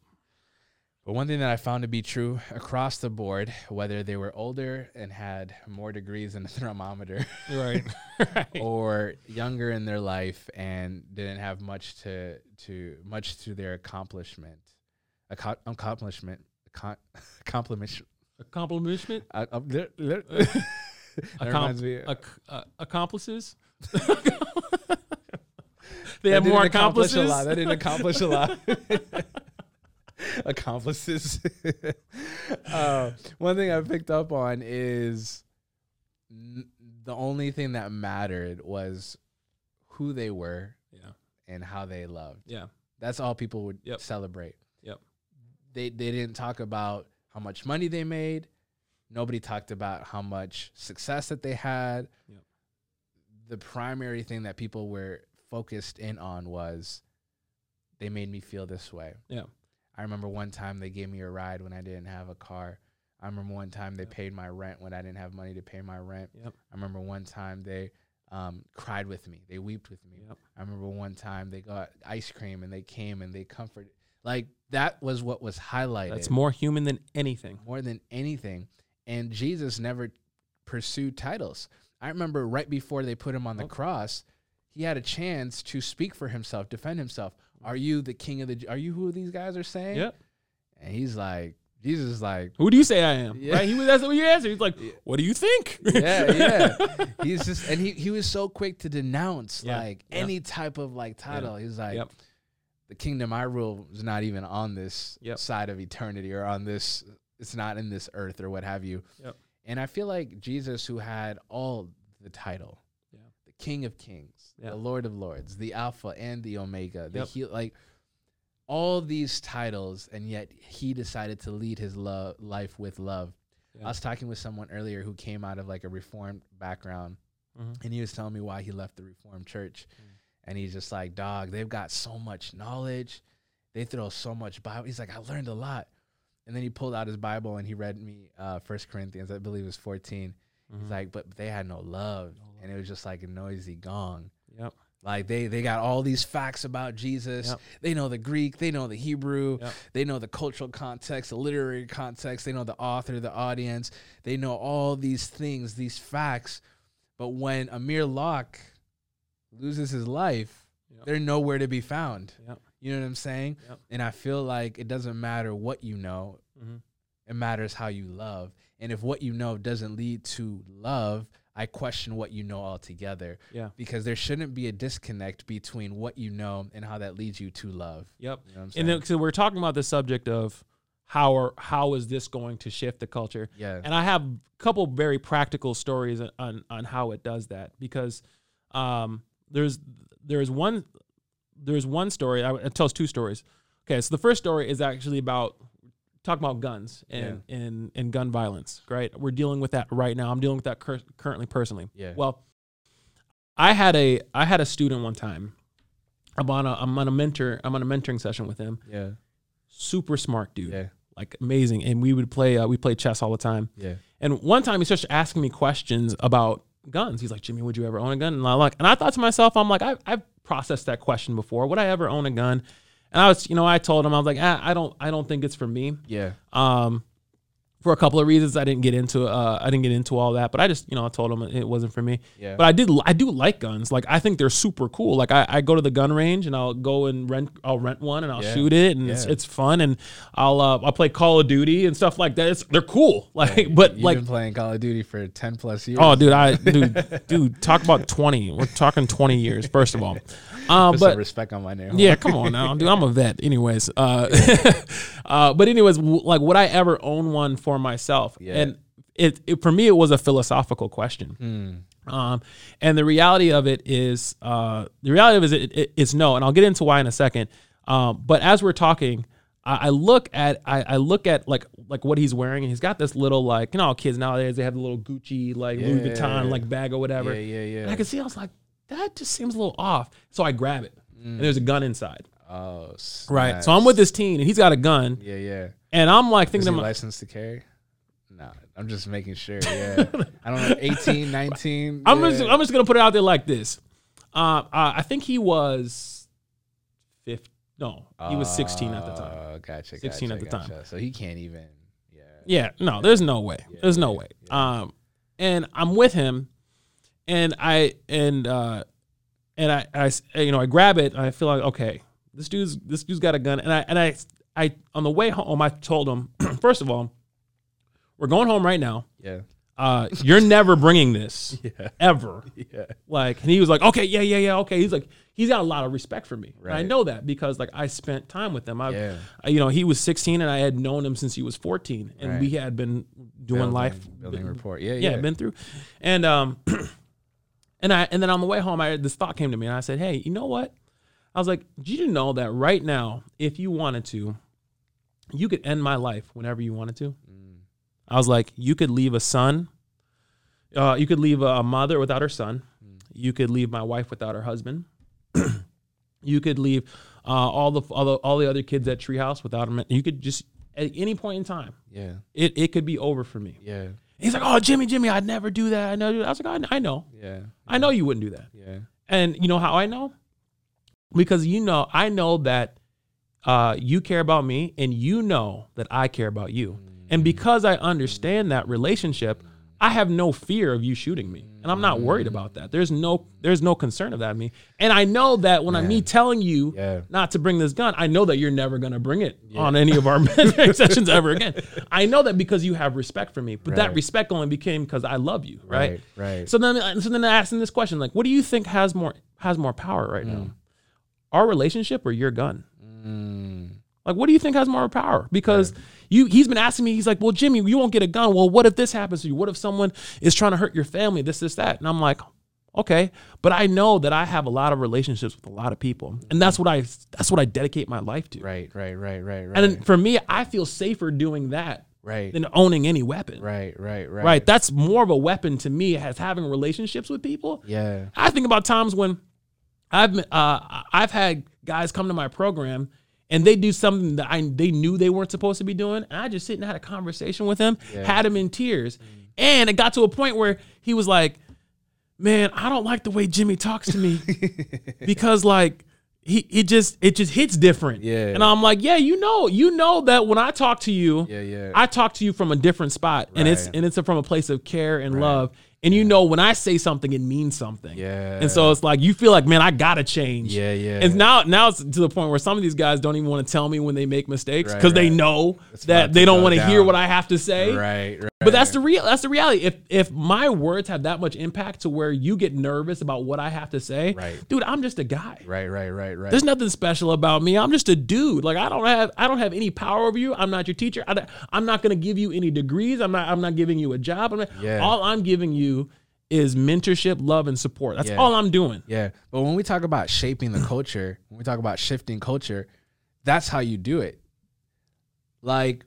But one thing that I found to be true across the board, whether they were older and had more degrees than a thermometer, Right. right. or younger in their life and didn't have much to to much to their accomplishment, Acco- accomplishment, accom- accomplishment. Accomplishment. Uh, uh, that Accom- reminds me. Acc- uh, accomplices. They have more accomplish accomplices. A lot. That didn't accomplish a lot. Accomplices. uh, one thing I picked up on is n- the only thing that mattered was who they were Yeah. and how they loved. Yeah. That's all people would Yep. celebrate. Yep. They they didn't talk about how much money they made. Nobody talked about how much success that they had. Yep. The primary thing that people were focused in on was they made me feel this way. Yeah. I remember one time they gave me a ride when I didn't have a car. I remember one time they Yep. paid my rent when I didn't have money to pay my rent. Yep. I remember one time they um, cried with me. They wept with me. Yep. I remember one time they got ice cream and they came and they comforted. Like that was what was highlighted That's more human than anything. more than anything. And Jesus never pursued titles. I remember right before they put him on the Oh. cross, he had a chance to speak for himself, defend himself. Are you the king of the? Are you who these guys are saying? Yep. And he's like, Jesus is like, Who do you say I am? Yeah. Right. He was. That's what he answered. He's like, "What do you think?" yeah, yeah. He's just, and he he was so quick to denounce Yeah, like yeah. any type of like title. He's like, Yep. the kingdom I rule is not even on this Yep. side of eternity or on this. It's not in this earth or what have you. Yep. And I feel like Jesus, who had all the title, Yeah. the King of Kings, Yeah. the Lord of Lords, the Alpha and the Omega, the Yep. heal, like all these titles, and yet he decided to lead his love life with love. Yeah. I was talking with someone earlier who came out of like a reformed background, Mhm. and he was telling me why he left the reformed church, Mm. and he's just like, "Dog, they've got so much knowledge." they throw so much Bible. He's like, I learned a lot. And then he pulled out his Bible and he read me uh First Corinthians, I believe it was 14. Mhm. He's like, but they had no love. And it was just like a noisy gong. Yep. Like they they got all these facts about Jesus. Yep. They know the Greek, they know the Hebrew, Yep. they know the cultural context, the literary context, they know the author, the audience. They know all these things, these facts. But when Amir Locke loses his life, Yep. they're nowhere to be found. You know what I'm saying? Yep. And I feel like it doesn't matter what you know, Mhm. it matters how you love. And if what you know doesn't lead to love, I question what you know altogether. Yeah. Because there shouldn't be a disconnect between what you know and how that leads you to love. Yep. You know what I'm And then, so we're talking about the subject of how are how is this going to shift the culture? yeah. And I have a couple very practical stories on on how it does that because um, there's there's one there's one story I, it tells two stories. Okay, so the first story is actually about talking about guns and and and gun violence. Right, we're dealing with that right now. I'm dealing with that cur- currently personally. Yeah. Well, I had a I had a student one time. I'm on a I'm on a mentor I'm on a mentoring session with him. yeah. Super smart dude, Yeah. like amazing. And we would play uh, we play chess all the time. Yeah. And one time he starts asking me questions about guns. He's like, Jimmy, would you ever own a gun? And I like, and I thought to myself, I'm like, I've, I've processed that question before. Would I ever own a gun? And I was, you know, I told him, I was like, ah, I don't, I don't think it's for me. Yeah. Um, for a couple of reasons, I didn't get into, uh, I didn't get into all that. But I just, you know, I told him it wasn't for me. Yeah. But I did, I do like guns. Like I think they're super cool. Like I, I go to the gun range and I'll go and rent, I'll rent one and I'll Yeah. shoot it and it's, Yeah. it's fun and I'll, uh, I'll play Call of Duty and stuff like that. It's, they're cool. Like, but You've like, been playing Call of Duty for 10 plus years. Oh, dude, I dude, dude, talk about twenty. We're talking twenty years, first of all. Um, Put some but respect on my name. yeah, come on now, dude. I'm a vet, anyways. Uh, uh, but anyways, w- like, would I ever own one for myself? Yeah. And it, it for me, it was a philosophical question. Hmm. Um, and the reality of it is, uh, the reality of it is, it, it, it's no. And I'll get into why in a second. Um, but as we're talking, I, I look at I, I look at like like what he's wearing, and he's got this little like you know kids nowadays they have the little Gucci like Louis Yeah. Vuitton like bag or whatever. Yeah, yeah, yeah. And I could see I was like that just seems a little off. So I grab it, and there's a gun inside. Oh, Right. So I'm with this teen, and he's got a gun, Yeah, yeah. And I'm like Is thinking he to my, licensed to carry? No, I'm just making sure. Yeah. I don't know. 18, 19. I'm yeah. just I'm just gonna put it out there like this. Uh, uh, I think he was 15. No, he was 16 at the time. Oh, gotcha. 16 gotcha, at the time. So he can't even. Yeah. Yeah, no, there's no way. Yeah, There's no way. yeah. Um, and I'm with him, and I and uh, and I, I you know I grab it. And I feel like okay, this dude's this dude's got a gun, and I and I I on the way home I told him first of all, we're going home right now. Yeah. Uh, you're never bringing this Yeah. ever. Yeah. Like, and he was like, okay, yeah, yeah, yeah, okay. He's like, he's got a lot of respect for me. And I know that because like I spent time with him. I, Yeah. You know, he was 16 and I had known him since he was 14, and Right. we had been doing Building- life, Building b- report. Yeah. yeah, Yeah. been through, and um, and I and then on the way home, I this thought came to me, and I said, hey, you know what? I was like, did you know that right now, if you wanted to, you could end my life whenever you wanted to. Mm. I was like, you could leave a son. Uh, you could leave a mother without her son. Mm. You could leave my wife without her husband. you could leave uh, all the all the all the other kids at Treehouse without them. You could just at any point in time, Yeah. it it could be over for me. Yeah. He's like, oh Jimmy, Jimmy, I'd never do that. I know. I was like, I, I know, Yeah. I know you wouldn't do that. Yeah. And you know how I know? Because you know, I know that uh, you care about me, and you know that I care about you. And because I understand that relationship, I have no fear of you shooting me, and I'm not worried about that. There's no, there's no concern of that me. And I know that when I'm me telling you Yeah. not to bring this gun, I know that you're never gonna bring it on any of our sessions ever again. I know that because you have respect for me, but that respect only became because I love you, right? Right. Right. So then, so then asking this question, like, what do you think has more has more power right now? Mm. Our relationship or your gun? Mm. Like, what do you think has more power? Because you, he's been asking me. He's like, well, Jimmy, you won't get a gun. Well, what if this happens to you? What if someone is trying to hurt your family? This, this, that. And I'm like, okay, but I know that I have a lot of relationships with a lot of people, and that's what I that's what I dedicate my life to. Right. Right. Right. Right. Right. And for me, I feel safer doing that right. than owning any weapon. Right. Right. Right. Right. That's more of a weapon to me as having relationships with people. Yeah. I think about times when I've uh, I've had guys come to my program and they do something that I they knew they weren't supposed to be doing, and I just sit and had a conversation with him, Yeah. had him in tears, and it got to a point where he was like, "Man, I don't like the way Jimmy talks to me because like." He, it just it just hits different. Yeah. And I'm like, yeah, you know, you know that when I talk to you, Yeah, yeah. I talk to you from a different spot, and it's and it's from a place of care and Right. love. And you know when I say something, it means something. Yeah. And so it's like you feel like, man, I gotta change. Yeah, yeah. And now now it's to the point where some of these guys don't even want to tell me when they make mistakes Right, because they know It's that they don't want to hear what I have to say. right, right. But that's the real that's the reality. If if my words have that much impact to where you get nervous about what I have to say, Right. dude, I'm just a guy. right, right, right, right. There's nothing special about me. I'm just a dude. Like I don't have I don't have any power over you. I'm not your teacher. I am not going to give you any degrees. I'm not I'm not giving you a job. I'm not, Yeah. All I'm giving you is mentorship, love, and support. That's Yeah. all I'm doing. Yeah. But when we talk about shaping the culture, when we talk about shifting culture, that's how you do it. Like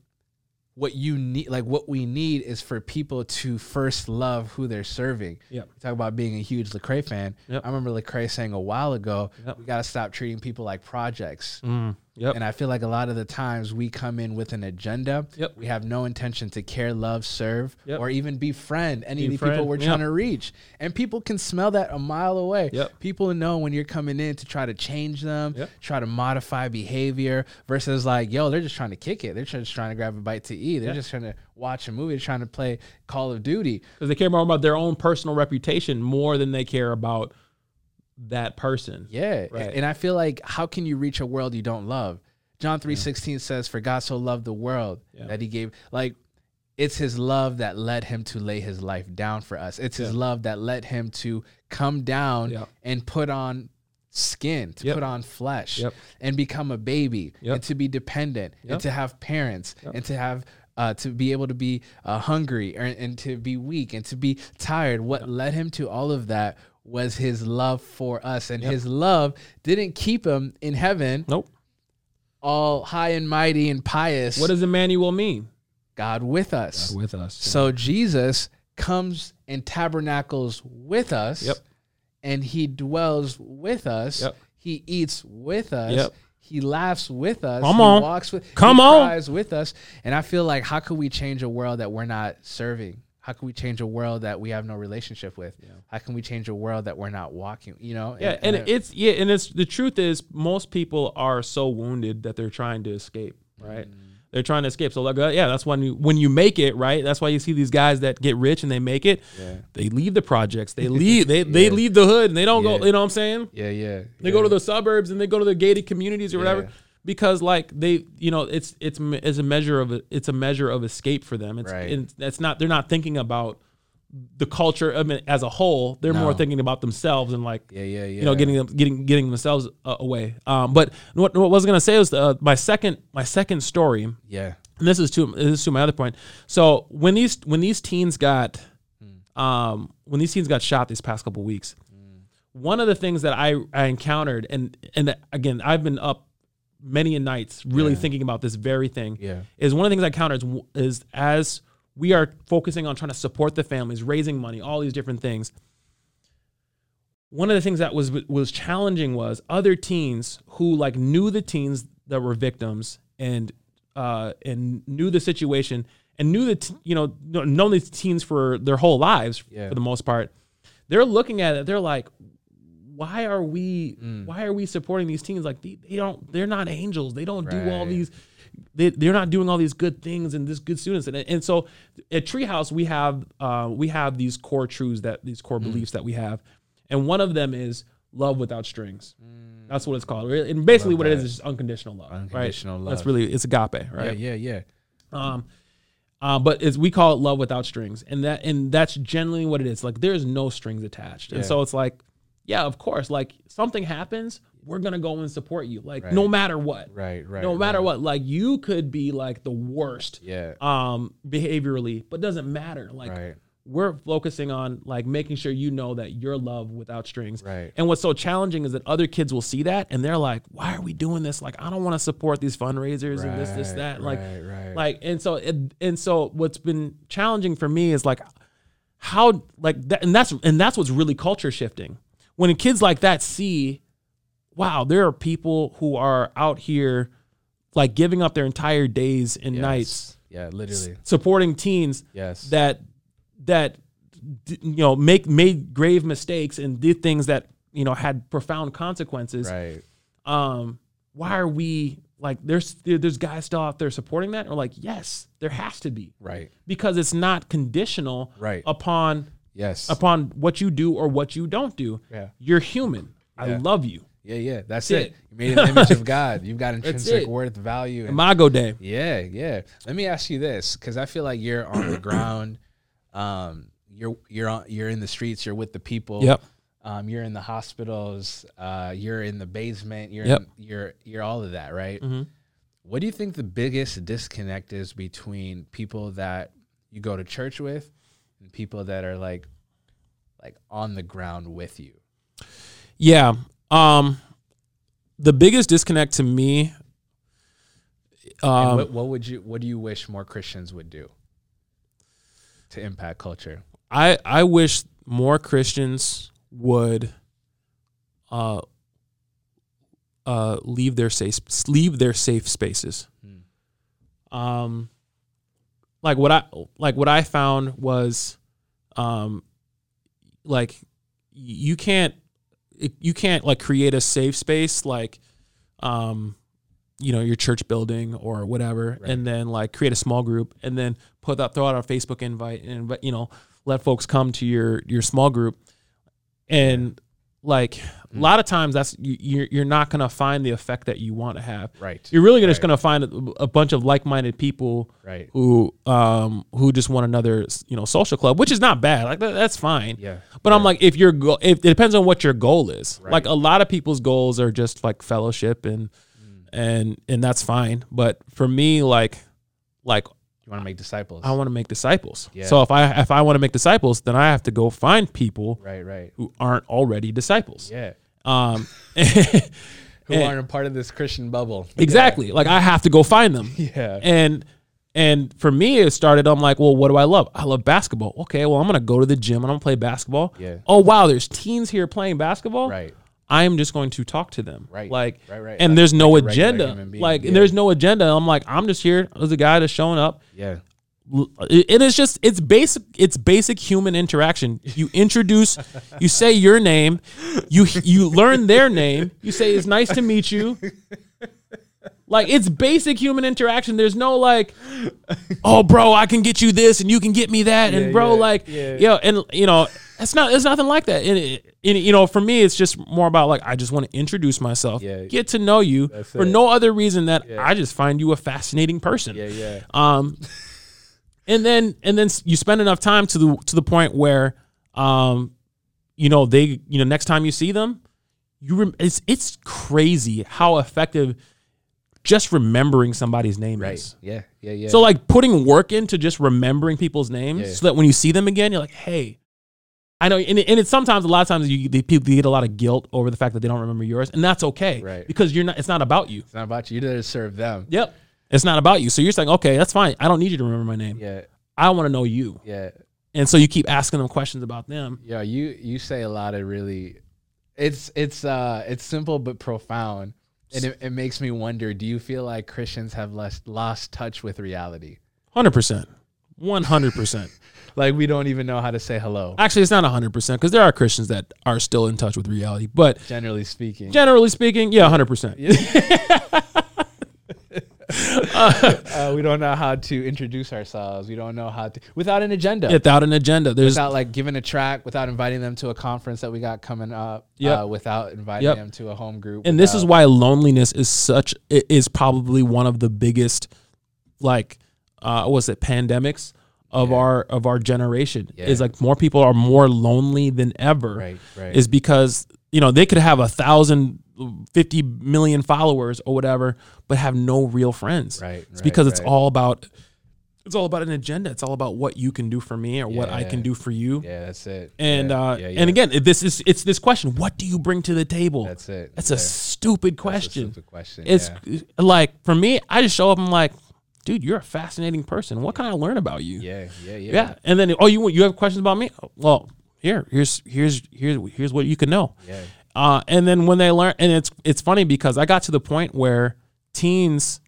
what you need like what we need is for people to first love who they're serving. Yep. We talk about being a huge Lecrae fan. Yep. I remember Lecrae saying a while ago, Yep. we gotta stop treating people like projects. Mm, yep. And I feel like a lot of the times we come in with an agenda. Yep. We have no intention to care, love, serve, Yep. or even befriend any of the people we're yep. trying to reach. And people can smell that a mile away. Yep. People know when you're coming in to try to change them, Yep. try to modify behavior versus like, yo, they're just trying to kick it. They're just trying to grab a bite to eat. They're Yeah. just trying to watch a movie. They're trying to play Call of Duty. Because they care more about their own personal reputation more than they care about that person. Yeah. Right. And I feel like how can you reach a world you don't love? John 3:16 says for God so loved the world Yeah. that he gave like it's his love that led him to lay his life down for us. It's his Yeah. love that led him to come down Yeah. and put on skin, to Yep. put on flesh Yep. and become a baby Yep. and to be dependent and to have parents and to have uh, to be able to be uh, hungry or, and to be weak and to be tired. What led him to all of that was his love for us, and Yep. his love didn't keep him in heaven, Nope. all high and mighty and pious. What does Emmanuel mean? God with us? with us. So Jesus comes and tabernacles with us. Yep. And he dwells with us. Yep. He eats with us. Yep. He laughs with us. Come he on. walks with Come he on. cries with us. And I feel like how could we change a world that we're not serving? How can we change a world that we have no relationship with? How can we change a world that we're not walking? You know? yeah, and, it's yeah, and it's the truth is most people are so wounded that they're trying to escape, right? They're trying to escape. So like, uh, yeah, that's when you when you make it, right? That's why you see these guys that get rich and they make it. Yeah. They leave the projects. They leave. They they leave the hood and they don't Yeah. go. You know what I'm saying? yeah, yeah. They go to the suburbs and they go to the gated communities or whatever Yeah. Because like they you know it's it's it's a measure of it's a measure of escape for them. It's Right. and that's not they're not thinking about the culture of it as a whole. They're more thinking about themselves and like yeah, yeah, yeah. you know getting them getting getting themselves uh, away. Um, but what, what I was gonna say was uh, my second my second story yeah. and this is to this is to my other point. So when these when these teens got um when these teens got shot these past couple weeks, one of the things that I I encountered and and again I've been up many a nights really Yeah. thinking about this very thing Yeah. is one of the things I encountered is, is as we are focusing on trying to support the families, raising money, all these different things. One of the things that was was challenging was other teens who like knew the teens that were victims and uh, and knew the situation and knew that you know known these teens for their whole lives Yeah. for the most part. They're looking at it. They're like, why are we Mm. why are we supporting these teams Like they, they don't they're not angels. They don't do all Right. these they, they're not doing all these good things and this good students and, and so at treehouse we have uh, we have these core truths that these core Mm. beliefs that we have and one of them is love without strings that's what it's called and basically Love what it is just unconditional love Unconditional right love. that's really it's agape right Yeah, yeah, yeah. um, uh, but it's we call it love without strings, and that and that's generally what it is. Like there's no strings attached, and so it's like, yeah, of course, like something happens, we're gonna go and support you, like no matter what, Right, right. no matter right. what. Like you could be like the worst, Yeah. um, behaviorally, but doesn't matter. Like right. we're focusing on like making sure you know that you're love without strings. Right. And what's so challenging is that other kids will see that and they're like, why are we doing this? Like I don't want to support these fundraisers and this, this, that. Like right, right. like and so it, and so what's been challenging for me is like how like that and that's and that's what's really culture shifting when kids like that see wow there are people who are out here like giving up their entire days and Yes. nights Yeah, literally. supporting teens Yes. that that you know make made grave mistakes and did things that you know had profound consequences right. um why are we like there's there's guys still out there supporting that or like yes there has to be Right. because it's not conditional Right. upon Yes. upon what you do or what you don't do Yeah. you're human i love you Yeah, yeah. That's it. it. You made an image of God. You've got intrinsic worth, value, and imago Dei Yeah, yeah. Let me ask you this, because I feel like you're on the ground. Um, you're you're on you're in the streets. You're with the people. Yep. Um, you're in the hospitals. Uh, you're in the basement. You're Yep. in, you're you're all of that, right? Mhm. What do you think the biggest disconnect is between people that you go to church with and people that are like like on the ground with you? Yeah. Um the biggest disconnect to me um what, what would you what do you wish more Christians would do to impact culture? I I wish more Christians would uh uh leave their safe leave their safe spaces. Um like what I like what I found was um like you can't you can't like create a safe space like um you know your church building or whatever Right. and then like create a small group and then put that throw out a facebook invite and you know let folks come to your your small group and like a lot of times that's you, you're, you're not going to find the effect that you want to have Right. you're really just Right. going to find a, a bunch of like-minded people Right. who um who just want another you know social club which is not bad like that, that's fine Yeah. but I'm like, if your goal, if it depends on what your goal is. Right. Like a lot of people's goals are just like fellowship and Mm. and and that's fine. But for me, like like You want to make disciples. I want to make disciples. Yeah. So if I if I want to make disciples, then I have to go find people right, right. who aren't already disciples. Yeah. Um, Who And- aren't a part of this Christian bubble. exactly. Like I have to go find them. Yeah. And and for me, it started. I'm like, well, what do I love? I love basketball. Okay, well, I'm gonna go to the gym and I'm gonna play basketball. Yeah. Oh wow, there's teens here playing basketball. Right. I am just going to talk to them. Right. Like, Right, right. and Like- there's no like agenda. Like, Yeah. and there's no agenda. I'm like, I'm just here as a guy that's showing up. Yeah. It is just, it's basic, it's basic human interaction. You introduce, you say your name, you you learn their name, you say it's nice to meet you. Like it's basic human interaction. There's no like, oh, bro, I can get you this and you can get me that, and Yeah, bro, yeah, like, yeah. yeah, and you know, it's not, it's nothing like that. And, it, and you know, for me, it's just more about like I just want to introduce myself, Yeah. get to know you for it. no other reason that. I just find you a fascinating person. Yeah. Yeah. Um, and then and then you spend enough time to the to the point where, um, you know they you know next time you see them, you rem- it's it's crazy how effective just remembering somebody's name Right. is. Yeah. Yeah. Yeah. So like putting work into just remembering people's names Yeah. so that when you see them again, you're like, hey. I know, and, and it's sometimes a lot of times you the people get a lot of guilt over the fact that they don't remember yours, and that's okay, Right. Because you're not. It's not about you. it's not about you. You're there to serve them. Yep. It's not about you. So you're saying, okay, that's fine. I don't need you to remember my name. Yeah. I want to know you. Yeah. And so you keep asking them questions about them. Yeah. You you say a lot of really, it's it's uh it's simple but profound, and it, it makes me wonder. Do you feel like Christians have lost lost touch with reality? 100%. 100%. Like we don't even know how to say hello. Actually, it's not 100% because there are Christians that are still in touch with reality. But Generally speaking. generally speaking, yeah, 100%. uh, we don't know how to introduce ourselves. We don't know how to without an agenda. Without an agenda. There's without like giving a track, without inviting them to a conference that we got coming up. Yep. Uh, without inviting Yep. them to a home group. and this is why loneliness is such is probably one of the biggest like uh what's it pandemics of Yeah. our of our generation Yeah. is like more people are more lonely than ever right, right. is because you know they could have a thousand 50 million followers or whatever but have no real friends right. it's right, because it's all about it's all about an agenda it's all about what you can do for me or what i can do for you Yeah, that's it. and yeah, uh yeah, yeah. and again this is it's this question what do you bring to the table that's it. that's yeah. a stupid That's a question stupid question. it's yeah. like for me i just show up i'm like dude you're a fascinating person what can i learn about you yeah, yeah, yeah, yeah and then oh you you have questions about me well here here's here's here's here's what you can know yeah. uh, and then when they learn, and it's it's funny because I got to the point where teens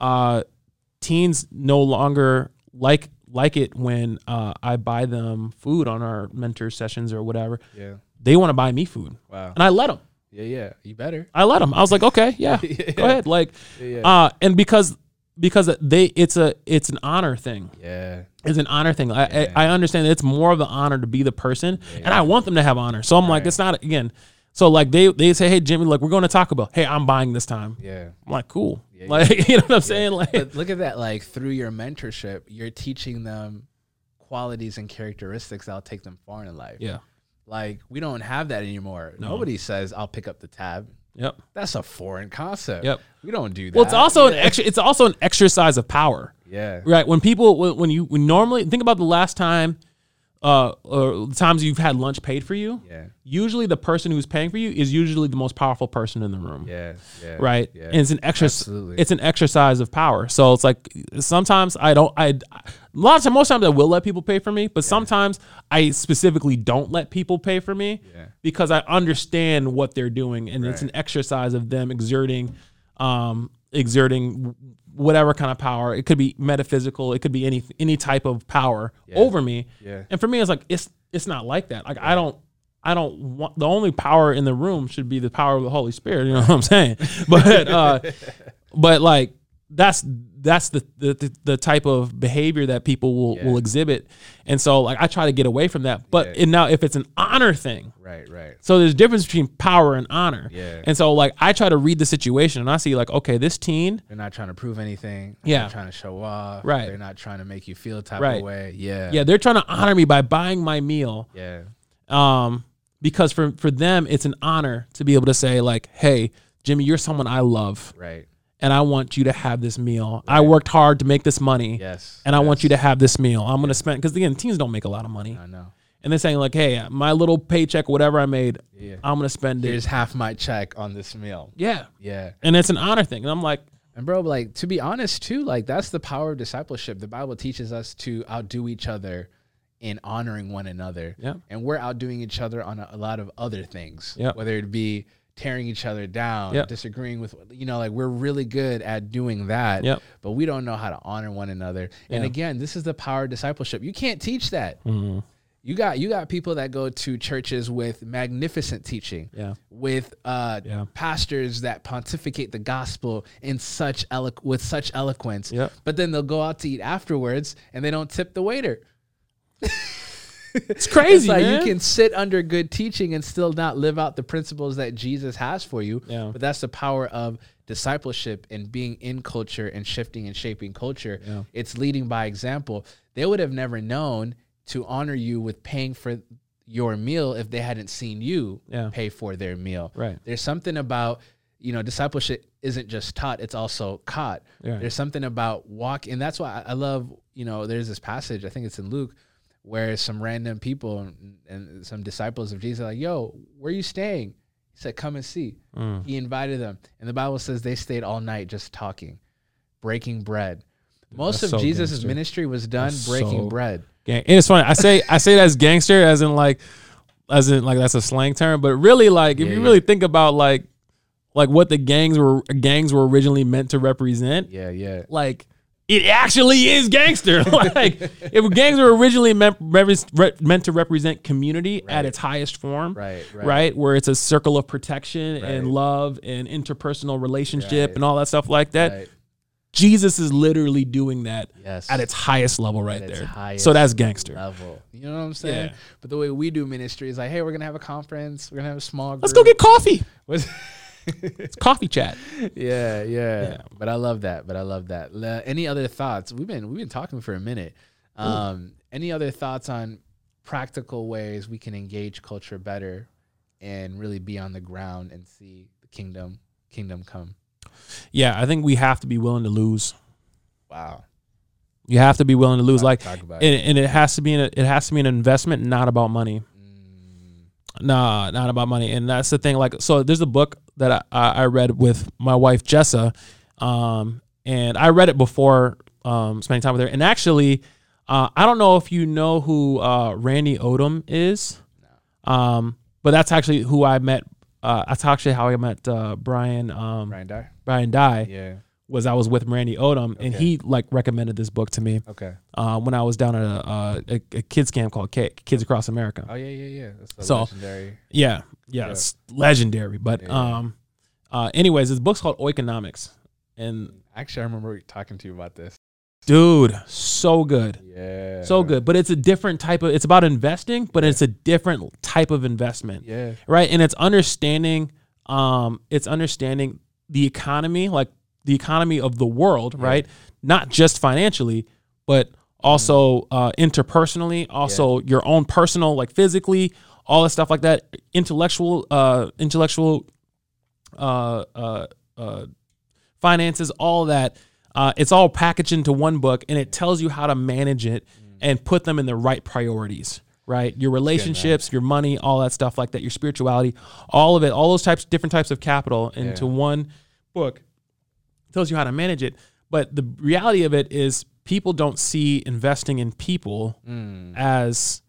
uh, teens no longer like like it when uh, I buy them food on our mentor sessions or whatever. Yeah. They want to buy me food, Wow. and I let them. Yeah, yeah. You better. I let them. I was like, okay, yeah, Yeah. go ahead. Like, Yeah, yeah. uh, and because because they it's a it's an honor thing. yeah. It's an honor thing. I Yeah. I, I understand that it's more of an honor to be the person, and I want them to have honor. So I'm like, it's not again. So like they they say, hey Jimmy, like we're going to Taco Bell. Hey, I'm buying this time. Yeah. I'm like, cool. Yeah, yeah. like you know what I'm saying? Like, But look at that. Like through your mentorship, you're teaching them qualities and characteristics that'll take them far in life. yeah, Like we don't have that anymore. No. Nobody says I'll pick up the tab. Yep, That's a foreign concept. yep. We don't do that. Well, it's also an Yeah. extra. It's also an exercise of power. Yeah. Right. When people, when when you when normally think about the last time, uh, or the times you've had lunch paid for you, Yeah. usually the person who's paying for you is usually the most powerful person in the room. Yeah. Yeah. Right. Yeah. And it's an extra, Absolutely. it's an exercise of power. So it's like sometimes I don't, I, a lot of most times I will let people pay for me, but sometimes I specifically don't let people pay for me Yeah. because I understand what they're doing. And it's an exercise of them exerting, um, exerting whatever kind of power. It could be metaphysical. It could be any, any type of power Yeah. over me. Yeah. And for me, it's like, it's, it's not like that. Like I don't, I don't want the only power in the room should be the power of the Holy Spirit. You know what I'm saying? But uh, but like that's that's the, the the- type of behavior that people will Yeah. will exhibit, and so like I try to get away from that. But Yeah. and now if it's an honor thing, Right. Right. so there's a difference between power and honor. Yeah. And so like I try to read the situation and I see like okay this teen They're not trying to prove anything. They're Yeah. not trying to show off. Right. They're not trying to make you feel type Right. of way. Yeah. yeah they're trying to honor me by buying my meal Yeah. um, because for for them it's an honor to be able to say like, "Hey, Jimmy, you're someone I love, Right. And I want you to have this meal. I worked hard to make this money, Yes. and I want you to have this meal. I'm gonna spend because again, teens don't make a lot of money, I know. and they're saying like, "Hey, my little paycheck, whatever I made, Yeah. I'm gonna spend it." Here's half my check on this meal. yeah, Yeah. and it's an honor thing, and I'm like, And bro, like to be honest too, like that's the power of discipleship. The Bible teaches us to outdo each other in honoring one another. Yeah. And we're outdoing each other on a, a lot of other things. Yeah. Whether it be tearing each other down, Yeah. disagreeing with you know, like we're really good at doing that. Yep. But we don't know how to honor one another. And again, this is the power of discipleship. You can't teach that. mm, You got you got people that go to churches with magnificent teaching yeah, with uh, Yeah. pastors that pontificate the gospel in such elo- with such eloquence. Yep. But then they'll go out to eat afterwards and they don't tip the waiter. it's crazy, it's like man. you can sit under good teaching and still not live out the principles that Jesus has for you. Yeah. But that's the power of discipleship and being in culture and shifting and shaping culture. Yeah. It's leading by example. They would have never known to honor you with paying for your meal if they hadn't seen you Yeah. pay for their meal. Right. There's something about, you know, discipleship isn't just taught, it's also caught. There's something about walk, and that's why I I love, you know, there's this passage, I think it's in Luke, where some random people and, and some disciples of Jesus are like, yo, where are you staying? He said, come and see. Mm. He invited them. And the Bible says they stayed all night just talking, breaking bread. Most That's of so Jesus' gangster. ministry was done That's breaking so- bread. Gang. And it's funny. I say I say that as gangster, as in like, as in like that's a slang term. But really, like if Yeah, you yeah. really think about like, like what the gangs were gangs were originally meant to represent, Yeah, yeah. like it actually is gangster. like if gangs were originally meant meant to represent community Right. at its highest form. Right, right. Right. where it's a circle of protection Right. and love and interpersonal relationship and all that stuff like that. Jesus is literally doing that Yes. at its highest level right At there. so that's gangster. level. You know what I'm saying? Yeah. But the way we do ministry is like, hey, we're gonna have a conference. We're gonna have a small. Group. Let's go get coffee. It's coffee chat. yeah, yeah, Yeah. But I love that. But I love that. Le- any other thoughts? We've been we've been talking for a minute. Um, any other thoughts on practical ways we can engage culture better and really be on the ground and see the kingdom kingdom come? Yeah, I think we have to be willing to lose. Wow. You have to be willing to lose. Like, talk about and, it. and it has to be an it has to be an investment, not about money. Mm, Nah, not about money. And that's the thing. Like, so there's a book that I, I read with my wife Jessa, um, and I read it before um, spending time with her. And actually, uh, I don't know if you know who uh, Randy Odom is, um, but that's actually who I met. Uh, that's actually how I met uh, Brian um, Ryan Dyer. Brian Dye. Yeah. Was I was with Randy Odom, and Okay. he like recommended this book to me Okay. uh, when I was down at a, uh, a, a kids camp called K- Kids Across America. Oh yeah, yeah, yeah. That's the So- legendary. Yeah, yeah, Yeah. it's legendary. But Yeah. um, uh, anyways, this book's called Oikonomics, and Actually, I remember talking to you about this. dude, so good. Yeah. So good, but it's a different type of. It's about investing, but it's a different type of investment. Yeah. right and it's understanding um it's understanding the economy like the economy of the world Yeah. right? Not just financially but also uh interpersonally also your own personal like physically all that stuff like that. Intellectual uh intellectual uh uh uh finances all that uh it's all packaged into one book and it tells you how to manage it and put them in the right priorities right? Your relationships your money all that stuff like that your spirituality all of it all those types different types of capital into Yeah. one book tells you how to manage it but the reality of it is people don't see investing in people Mm. as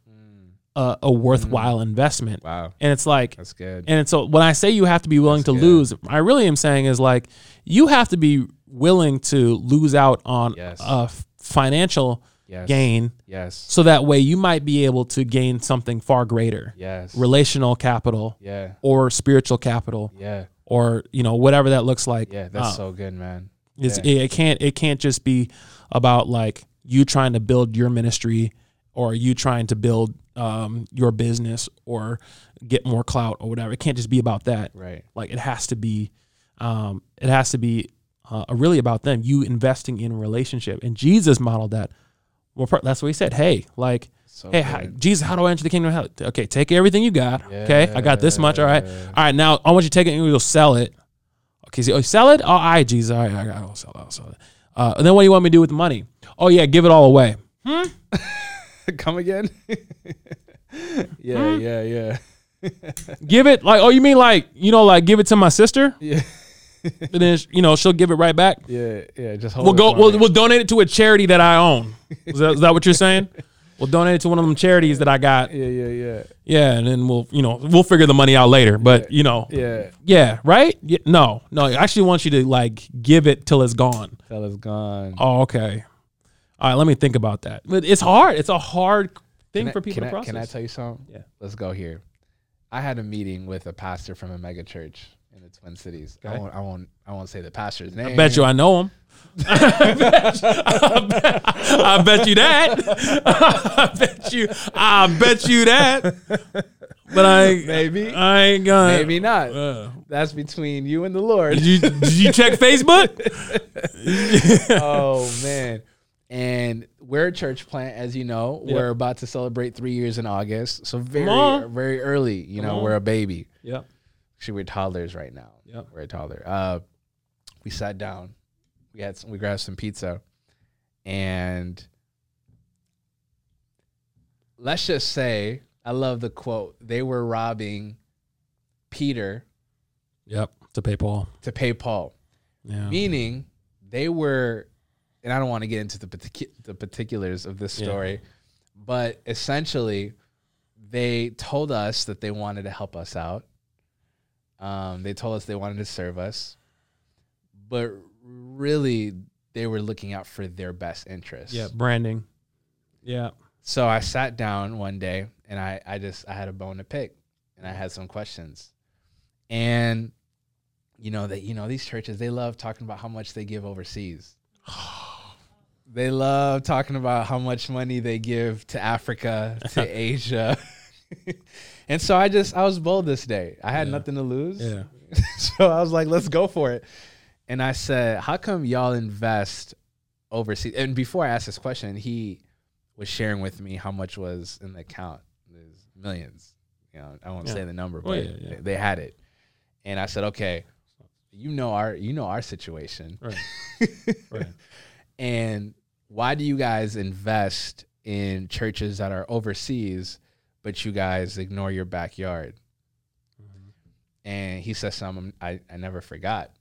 a, a worthwhile investment Wow. and it's like That's good. and so when I say you have to be willing That's to good. lose, I really am saying is like you have to be willing to lose out on Yes. a financial yes. gain Yes. so that way you might be able to gain something far greater. Yes. Relational capital Yeah. or spiritual capital Yeah. Or you know whatever that looks like. Yeah. That's Uh, so good, man. it's, yeah. it, it can't it can't just be about like you trying to build your ministry or you trying to build um, your business or get more clout or whatever. It can't just be about that. Right. Like it has to be, um, it has to be uh, really about them. You investing in a relationship, and Jesus modeled that. Well, that's what he said. Hey, like, So hey, how. Jesus, how do I enter the kingdom of heaven? Okay, take everything you got. Okay, I got this much. All right, all right. Now I want you to take it and you'll sell it. Okay, so oh, sell it. Oh, all right, Jesus. All right, I got. I'll sell it. I'll sell it. Uh, and then what do you want me to do with the money? Oh yeah, give it all away. Hmm? Come again? yeah. Hmm? Yeah. Yeah. Give it like oh you mean like you know like give it to my sister Yeah. and then you know she'll give it right back. Yeah. Yeah. Just hold We'll go. We'll, we'll donate it to a charity that I own. Is that, is that what you're saying? We'll donate it to one of them charities that I got. Yeah. Yeah. Yeah. Yeah, and then we'll you know we'll figure the money out later. But you know, Yeah. yeah, right? Yeah, no, no. I actually want you to like give it till it's gone. Till it's gone. Oh, okay. All right, let me think about that. But it's hard. It's a hard thing Can I- for people can to I, process. Can I tell you something? Yeah. Let's go here. I had a meeting with a pastor from a mega church in the Twin Cities. I won't. I won't. I won't say the pastor's name. I bet you I know him. I, bet, I, bet, I bet you that. I bet you. I bet you that. But I Maybe. I ain't gonna. Maybe not. Uh, That's between you and the Lord. did you did you check Facebook? oh man. And we're a church plant, as you know. Yeah. We're about to celebrate three years in August. So very, very early. You know, we're a baby. Yeah. Actually, we're toddlers right now. Yep. We're a toddler. Uh, we sat down. We had some, we grabbed some pizza, and let's just say I love the quote. They were robbing Peter Yep. To pay Paul. to pay Paul, Yeah. meaning they were. And I don't want to get into the particu- the particulars of this Yeah. story, but essentially, they told us that they wanted to help us out. Um, they told us they wanted to serve us, but really they were looking out for their best interest. Yeah. Branding. Yeah. So I sat down one day and I, I just I had a bone to pick and I had some questions. And you know that you know these churches they love talking about how much they give overseas. they love talking about how much money they give to Africa, to Asia. and so I just I was bold this day. I had Yeah. nothing to lose. Yeah. so I was like, let's go for it. And I said, how come y'all invest overseas? And before I asked this question, he was sharing with me how much was in the account. There's millions. You know, I won't Yeah. say the number, Oh, but yeah, yeah. They, they had it. And I said, okay, you know our you know our situation. Right. Right. And why do you guys invest in churches that are overseas, but you guys ignore your backyard? Mm-hmm. And he said something I, I never forgot.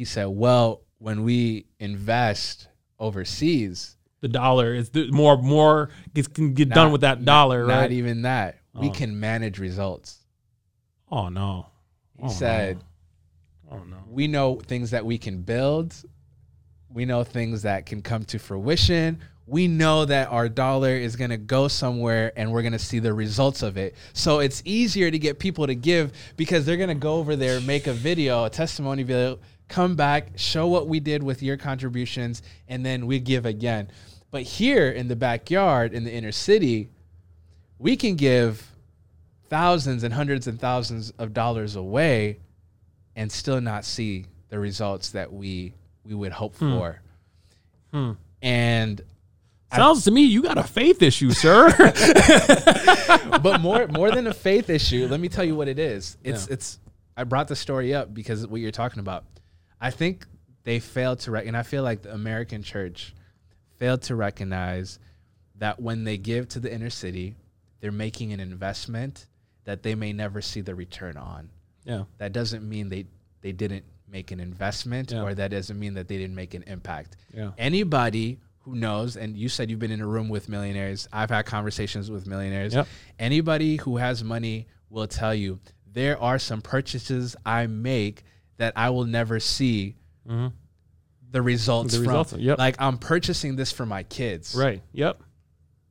He said, Well, when we invest overseas, The dollar is the more more gets can get done with that dollar, not, right? Not even that, we Oh. can manage results. oh no. He Oh, said, no. Oh no. We know things that we can build, We know things that can come to fruition. We know that our dollar is going to go somewhere and we're going to see the results of it. So it's easier to get people to give because they're going to go over there, make a video, a testimony video, come back, show what we did with your contributions, and then we give again. But here in the backyard, in the inner city, we can give thousands and hundreds and thousands of dollars away and still not see the results that we we would hope for. Hmm. And Sounds to me you got a faith issue, sir. but more more than a faith issue, let me tell you what it is. It's Yeah. it's I brought the story up because of what you're talking about. I think they failed to rec- and I feel like the American church failed to recognize that when they give to the inner city, they're making an investment that they may never see the return on. yeah. That doesn't mean they they didn't make an investment Yeah. or that doesn't mean that they didn't make an impact. Yeah. Anybody who knows, and you said you've been in a room with millionaires. I've had conversations with millionaires. Yep. Anybody who has money will tell you there are some purchases I make that I will never see Mhm. the results The from. results, yep. Like I'm purchasing this for my kids. Right. Yep.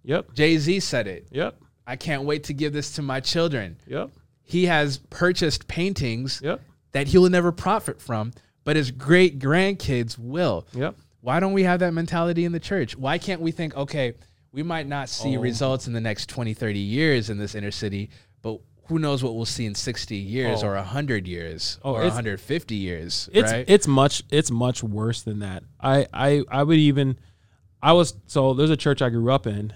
Yep. Jay Z said it. Yep. I can't wait to give this to my children. Yep. He has purchased paintings Yep. that he will never profit from, but his great grandkids will. Yep. Why don't we have that mentality in the church? Why can't we think, okay, we might not see Oh. results in the next 20, 30 years in this inner city, but who knows what we'll see in 60 years Oh. or 100 years Oh, or it's- 150 years, It's right? it's much it's much worse than that. I I I would even I was so there's a church I grew up in,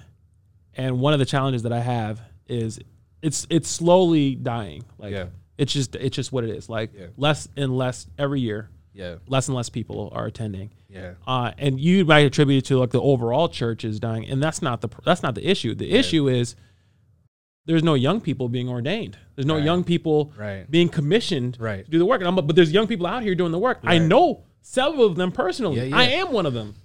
and one of the challenges that I have is it's it's slowly dying. Like Yeah. it's just it's just what it is. Like Yeah. less and less every year, yeah, less and less people are attending. yeah, Uh, and you might attribute it to like the overall church is dying, and that's not the that's not the issue. The issue is there's no young people being ordained. There's no Right. young people Right. being commissioned Right. to do the work. And I'm, but there's young people out here doing the work. I know several of them personally. Yeah, yeah. I am one of them.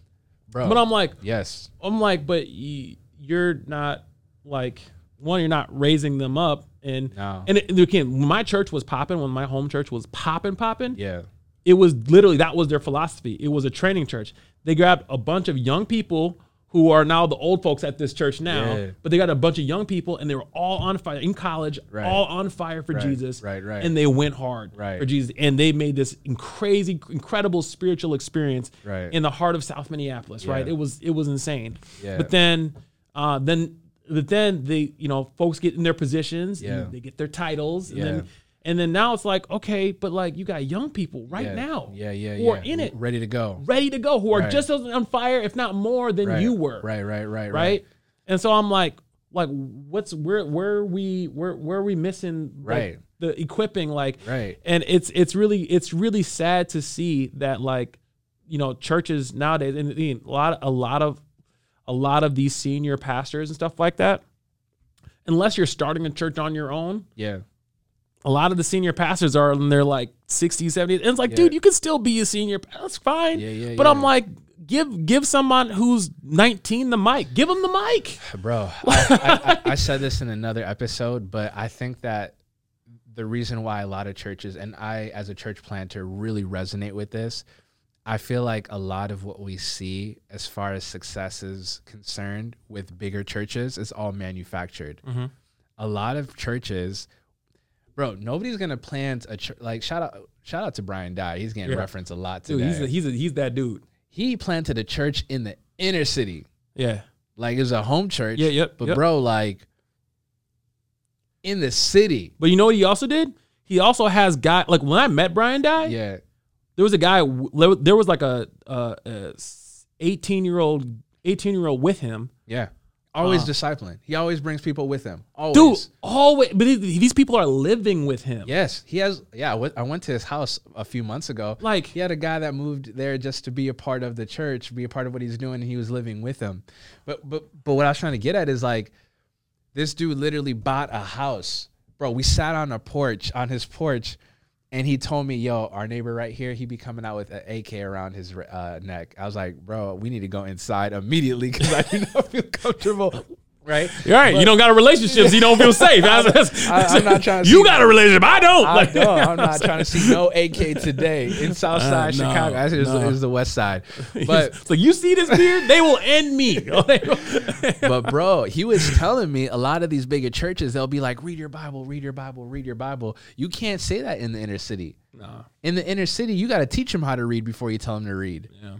bro. But I'm like, yes, I'm like, but you're not like one. You're not raising them up, and No. and it, again, when my church was popping, when my home church was popping, popping, yeah, it was literally that was their philosophy. It was a training church. They grabbed a bunch of young people who are now the old folks at this church now, Yeah. but they got a bunch of young people and they were all on fire in college, Right. all on fire for Right, Jesus. right, right. And they went hard Right. for Jesus. And they made this crazy, incredible spiritual experience Right. in the heart of South Minneapolis, right? It was it was insane. Yeah. But then uh then but then they, you know, folks get in their positions, and Yeah. they get their titles, and Yeah. then and then now it's like, okay, but like you got young people right yeah, now yeah, yeah, who are in it, ready to go. ready to go, who are Right. just as on fire, if not more than Right, you were. Right, right, right, Right. And so I'm like, like, what's where where are we where where are we missing like, Right. the equipping like Right. and it's it's really it's really sad to see that like you know churches nowadays and and a lot a lot of a lot of these senior pastors and stuff like that unless you're starting a church on your own Yeah, a lot of the senior pastors are in their like 60s 70s and it's like Yeah. dude you can still be a senior that's fine Yeah, yeah, but i'm like give give someone who's 19 the mic give them the mic bro. I, I, I, said this in another episode, but I think that the reason why a lot of churches and I, as a church planter, really resonate with this. I feel like a lot of what we see as far as success is concerned with bigger churches is all manufactured. Mhm. A lot of churches, bro, nobody's gonna plant a church. Like shout out, shout out to Brian Dye. He's getting Yeah. referenced a lot dude today. he's a, he's a, he's that dude he planted a church in the inner city. yeah Like it was a home church. Yeah, yep, But yep. bro, like in the city. but you know what he also did he also has got like when i met brian dye Yeah. there was a guy there was like a, a, a 18 year old 18 year old with him Yeah. Always Uh. discipling. He always brings people with him. Always. dude always but these- people are living with him Yes, he has. Yeah, I went- I went to his house a few months ago. Like- he had a guy that moved there just to be a part of the church, be a part of what he's doing. And he was living with him. But but but what I was trying to get at is like, this dude literally bought a house, bro. We sat on a porch on his porch, and he told me, "Yo, our neighbor right here, he be coming out with an AK around his uh, neck." I was like, "Bro, we need to go inside immediately because I do not feel comfortable right? You're right. you don't got a relationship, so you don't feel safe. I- I'm not trying to You got a relationship. I don't. I Like- don't. I'm not trying to see no AK today in South Uh, no, Chicago. No. is the West Side. But so you see this beard, they will end me. but bro, he was telling me a lot of these bigger churches, they'll be like, read your Bible, read your Bible, read your Bible. You can't say that in the inner city. no. In the inner city, you got to teach them how to read before you tell them to read. Yeah.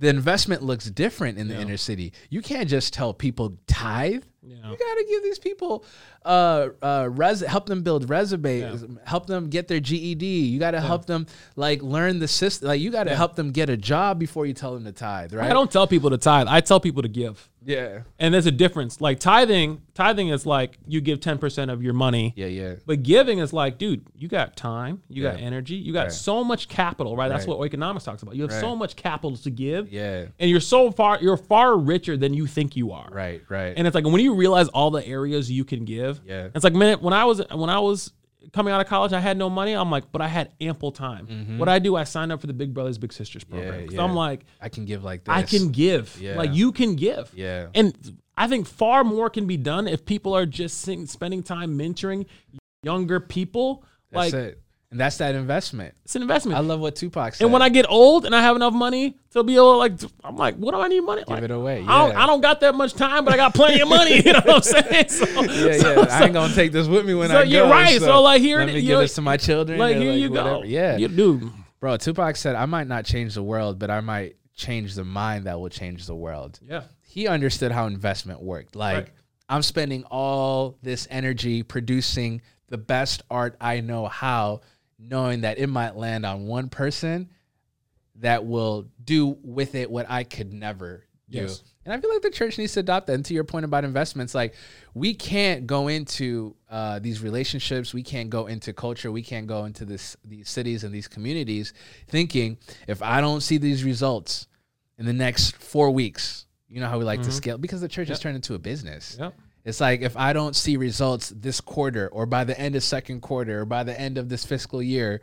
The investment looks different in the Yeah. inner city. You can't just tell people tithe. Yeah. You got to give these people uh uh res- help them build resumes, help them get their GED. You got to help them like learn the system. Like you got to help them get a job before you tell them to tithe, right? I don't tell people to tithe. I tell people to give. Yeah. And there's a difference. Like tithing, tithing is like you give 10% of your money. Yeah, yeah. But giving is like, dude, you got time, you got energy, you got Right. so much capital, right? That's what economics talks about. You have so much capital to give. Yeah. And you're so far you're far richer than you think you are. Right, right. And it's like when you realize all the areas you can give. Yeah. It's like man, when I was when I was coming out of college, I had no money. I'm like, but I had ample time. What I do, I signed up for the Big Brothers Big Sisters program. Mm-hmm. Yeah, yeah. I'm like, I can give like this. I can give. Yeah. Like you can give. Yeah. And I think far more can be done if people are just sing, spending time mentoring younger people. That's like it. And that's that investment. it's an investment. I love what Tupac said. and when I get old and I have enough money to be able like, I'm like, what do I need money? Give it away, I, don't. I don't got that much time, but I got plenty of money. You know what I'm saying? So, yeah, so- yeah. I ain't gonna take this with me when I so I you're right. So, like, here let me give this to my children. like here you whatever. go. Yeah, you do. bro. Tupac said, "I might not change the world, but I might change the mind that will change the world." Yeah. He understood how investment worked. Like, Right. I'm spending all this energy producing the best art I know how, knowing that it might land on one person that will do with it what I could never do. Yes. And I feel like the church needs to adopt that. And to your point about investments, like we can't go into uh, these relationships, we can't go into culture, we can't go into this these cities and these communities thinking if I don't see these results in the next four weeks, you know how we like to scale because the church has turned into a business. Yep. It's like if I don't see results this quarter or by the end of second quarter or by the end of this fiscal year,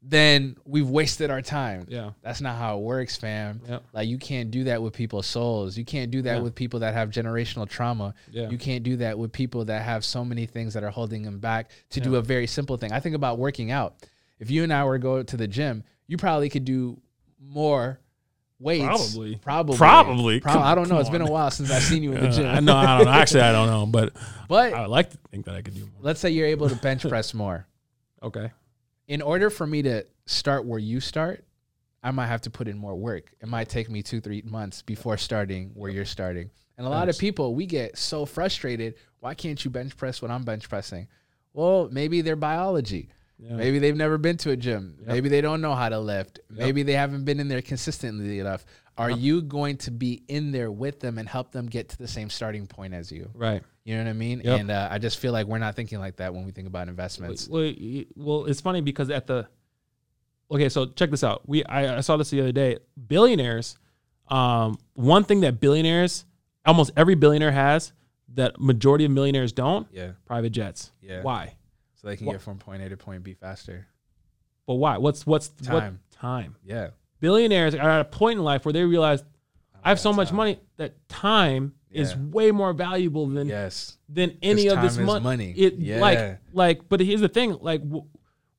then we've wasted our time. Yeah. That's not how it works, fam. Yep. Like you can't do that with people's souls. You can't do that Yeah. with people that have generational trauma. Yeah. You can't do that with people that have so many things that are holding them back to do a very simple thing. I think about working out. If you and I were to go to the gym, you probably could do more weights. Probably. Probably. Probably. Prob- Come- I don't know. It's been a while since I've seen you in the Uh, gym. I know. I don't know. Actually, I don't know, but But I would like to think that I could do more. let's say you're able to bench press more. Okay. in order for me to start where you start, I might have to put in more work. It might take me two, three months before starting where you're starting. And a lot of people, we get so frustrated. Why can't you bench press when I'm bench pressing? Well, maybe their biology. Yeah. Maybe they've never been to a gym. Yep. Maybe they don't know how to lift. Maybe they haven't been in there consistently enough. Are you going to be in there with them and help them get to the same starting point as you? Right. You know what I mean? Yep. And uh, I just feel like we're not thinking like that when we think about investments. Well, well, it's funny because at the okay, so check this out. We I, I saw this the other day. Billionaires, um, one thing that billionaires, almost every billionaire has that majority of millionaires don't. Yeah. Private jets. Yeah. Why? So they can Wha- get from point A to point B faster. But why? What's what's what Time. time? Yeah. Billionaires are at a point in life where they realize I have so much time. money that time is way more valuable than Yes. than any of this is mon- money. It Yeah. like like, but here's the thing: like,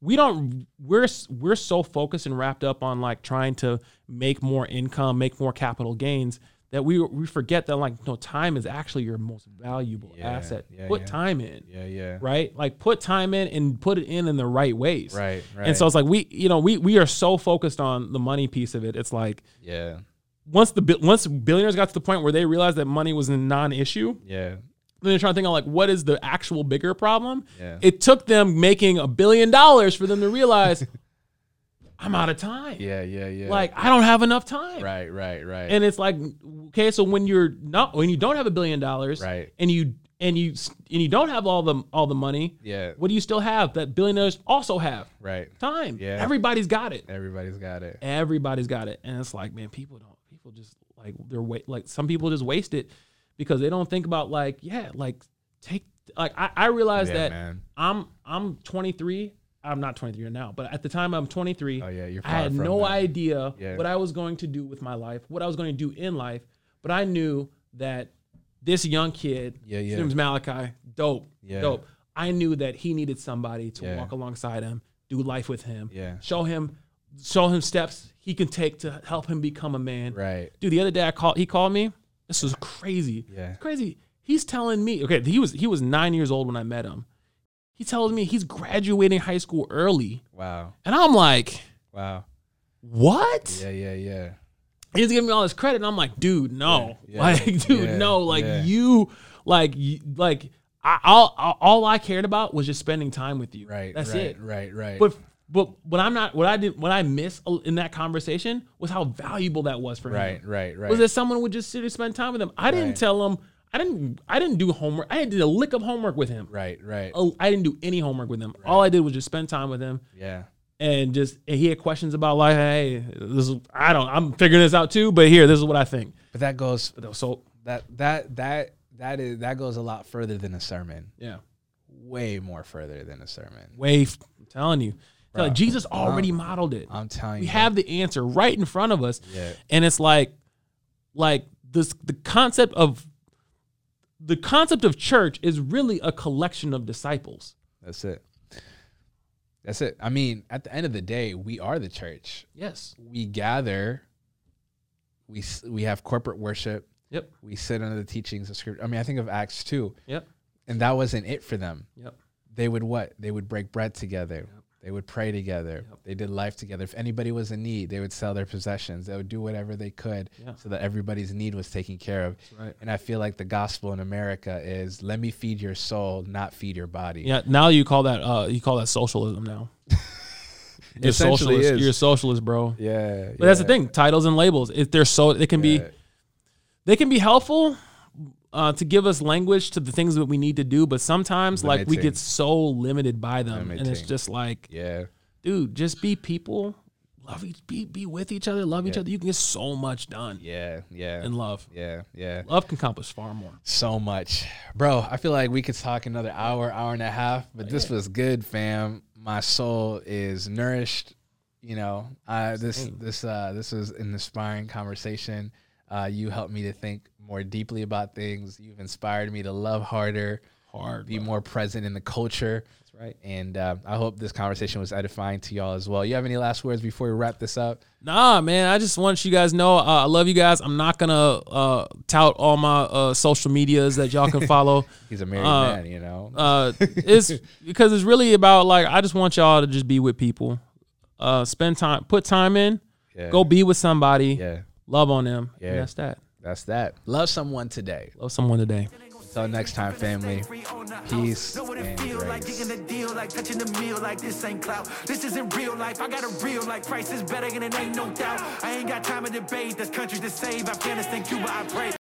we don't. We're we're so focused and wrapped up on like trying to make more income, make more capital gains that we we forget that like no time is actually your most valuable Yeah, asset. yeah, put yeah. time in, Yeah. Yeah. right? Like put time in and put it in in the right ways. Right. Right. And so it's like we, you know, we we are so focused on the money piece of it. It's like yeah. once the once billionaires got to the point where they realized that money was a non-issue, Yeah. then they're trying to think of like what is the actual bigger problem. Yeah. It took them making a billion dollars for them to realize I'm out of time. Yeah. Yeah. Yeah. Like I don't have enough time. Right. Right. Right. And it's like okay, so when you're not when you don't have a billion dollars, Right. and you and you and you don't have all the all the money, yeah. what do you still have that billionaires also have? Right. Time. Yeah. Everybody's got it. Everybody's got it. Everybody's got it, and it's like, man, people don't. People just like they're wa- like some people just waste it because they don't think about like, yeah, like take like I, I realize Yeah, that man. I'm I'm 23. I'm not 23 now, but at the time I'm 23. Oh yeah. You're. I had no that. idea Yeah. what I was going to do with my life, what I was going to do in life, but I knew that this young kid, Yeah, his yeah. name's Malachi, dope, Yeah. dope. I knew that he needed somebody to Yeah. walk alongside him, do life with him, Yeah. show him, show him steps he can take to help him become a man. Right. Dude, the other day I called. He called me. This was crazy. Yeah. It's crazy. He's telling me. Okay, he was he was nine years old when I met him. He tells me he's graduating high school early, Wow. and I'm like, Wow. what? Yeah, yeah, yeah. He's giving me all this credit, and I'm like, dude, no, Yeah, yeah, like, dude, yeah, no, like you, like, you, like, I, all, all I cared about was just spending time with you. Right. That's right, it. Right, right. But but what I'm not, what I did, what I missed in that conversation was how valuable that was for him. right, right, right. was that someone would just sit and spend time with him. I didn't Right. tell him. I didn't. I didn't do homework. I didn't do a lick of homework with him. right, right. Oh, I didn't do any homework with him. All I did was just spend time with him Yeah. and just. And he had questions about like, hey, this is. I don't. I'm figuring this out too. But here, this is what I think. But that goes So that that that that is that goes a lot further than a sermon. yeah, Way more further than a sermon. way. f- I'm telling you, Bro, like Jesus already modeled it. I'm telling we you. We have the answer right in front of us. Yeah. and it's like like this the concept of the concept of church is really a collection of disciples That's it. That's it. I mean, at the end of the day, we are the church. yes We gather. We we have corporate worship. yep We sit under the teachings of scripture. I mean, I think of Acts two, yep and that wasn't it for them. yep They would what? They would break bread together. They would pray together. Yep. They did life together. If anybody was in need, they would sell their possessions. They would do whatever they could Yeah. so that everybody's need was taken care of. right And I feel like the gospel in America is let me feed your soul, not feed your body. yeah now you call that uh you call that socialism now you're a socialist is. you're a socialist bro Yeah. but that's the thing titles and labels if they're so they can be they can be helpful uh, to give us language to the things that we need to do but sometimes like we get so limited by them and it's just like Yeah. dude, just be people, love each, be be with each other, love each other. You can get so much done Yeah. Yeah. in love. yeah. Yeah. Love can accomplish far more. So much. Bro, I feel like we could talk another hour, hour and a half, but this was good, fam. My soul is nourished. You know, I, this Same. this uh, this was an inspiring conversation. Uh, you helped me to think more deeply about things. You've inspired me to love harder, Hard, be bro. more present in the culture. That's right. And uh, I hope this conversation was edifying to y'all as well. You have any last words before we wrap this up? Nah, man. I just want you guys to know uh, I love you guys. I'm not gonna uh, tout all my uh, social medias that y'all can follow. He's a married Uh, man, you know. uh, it's because it's really about like I just want y'all to just be with people, uh, spend time, put time in, yeah. go be with somebody, Yeah, love on them. Yeah. and that's that. that's that. Love someone today. Love someone today. Until next time, family. Peace Know what it and feel like, grace. digging a deal, like touching the meal, like this ain't clout. This isn't real life. I got a real like Christ is better, and it ain't no doubt. I ain't got time to debate. There's countries to save. Afghanistan, Cuba, I pray.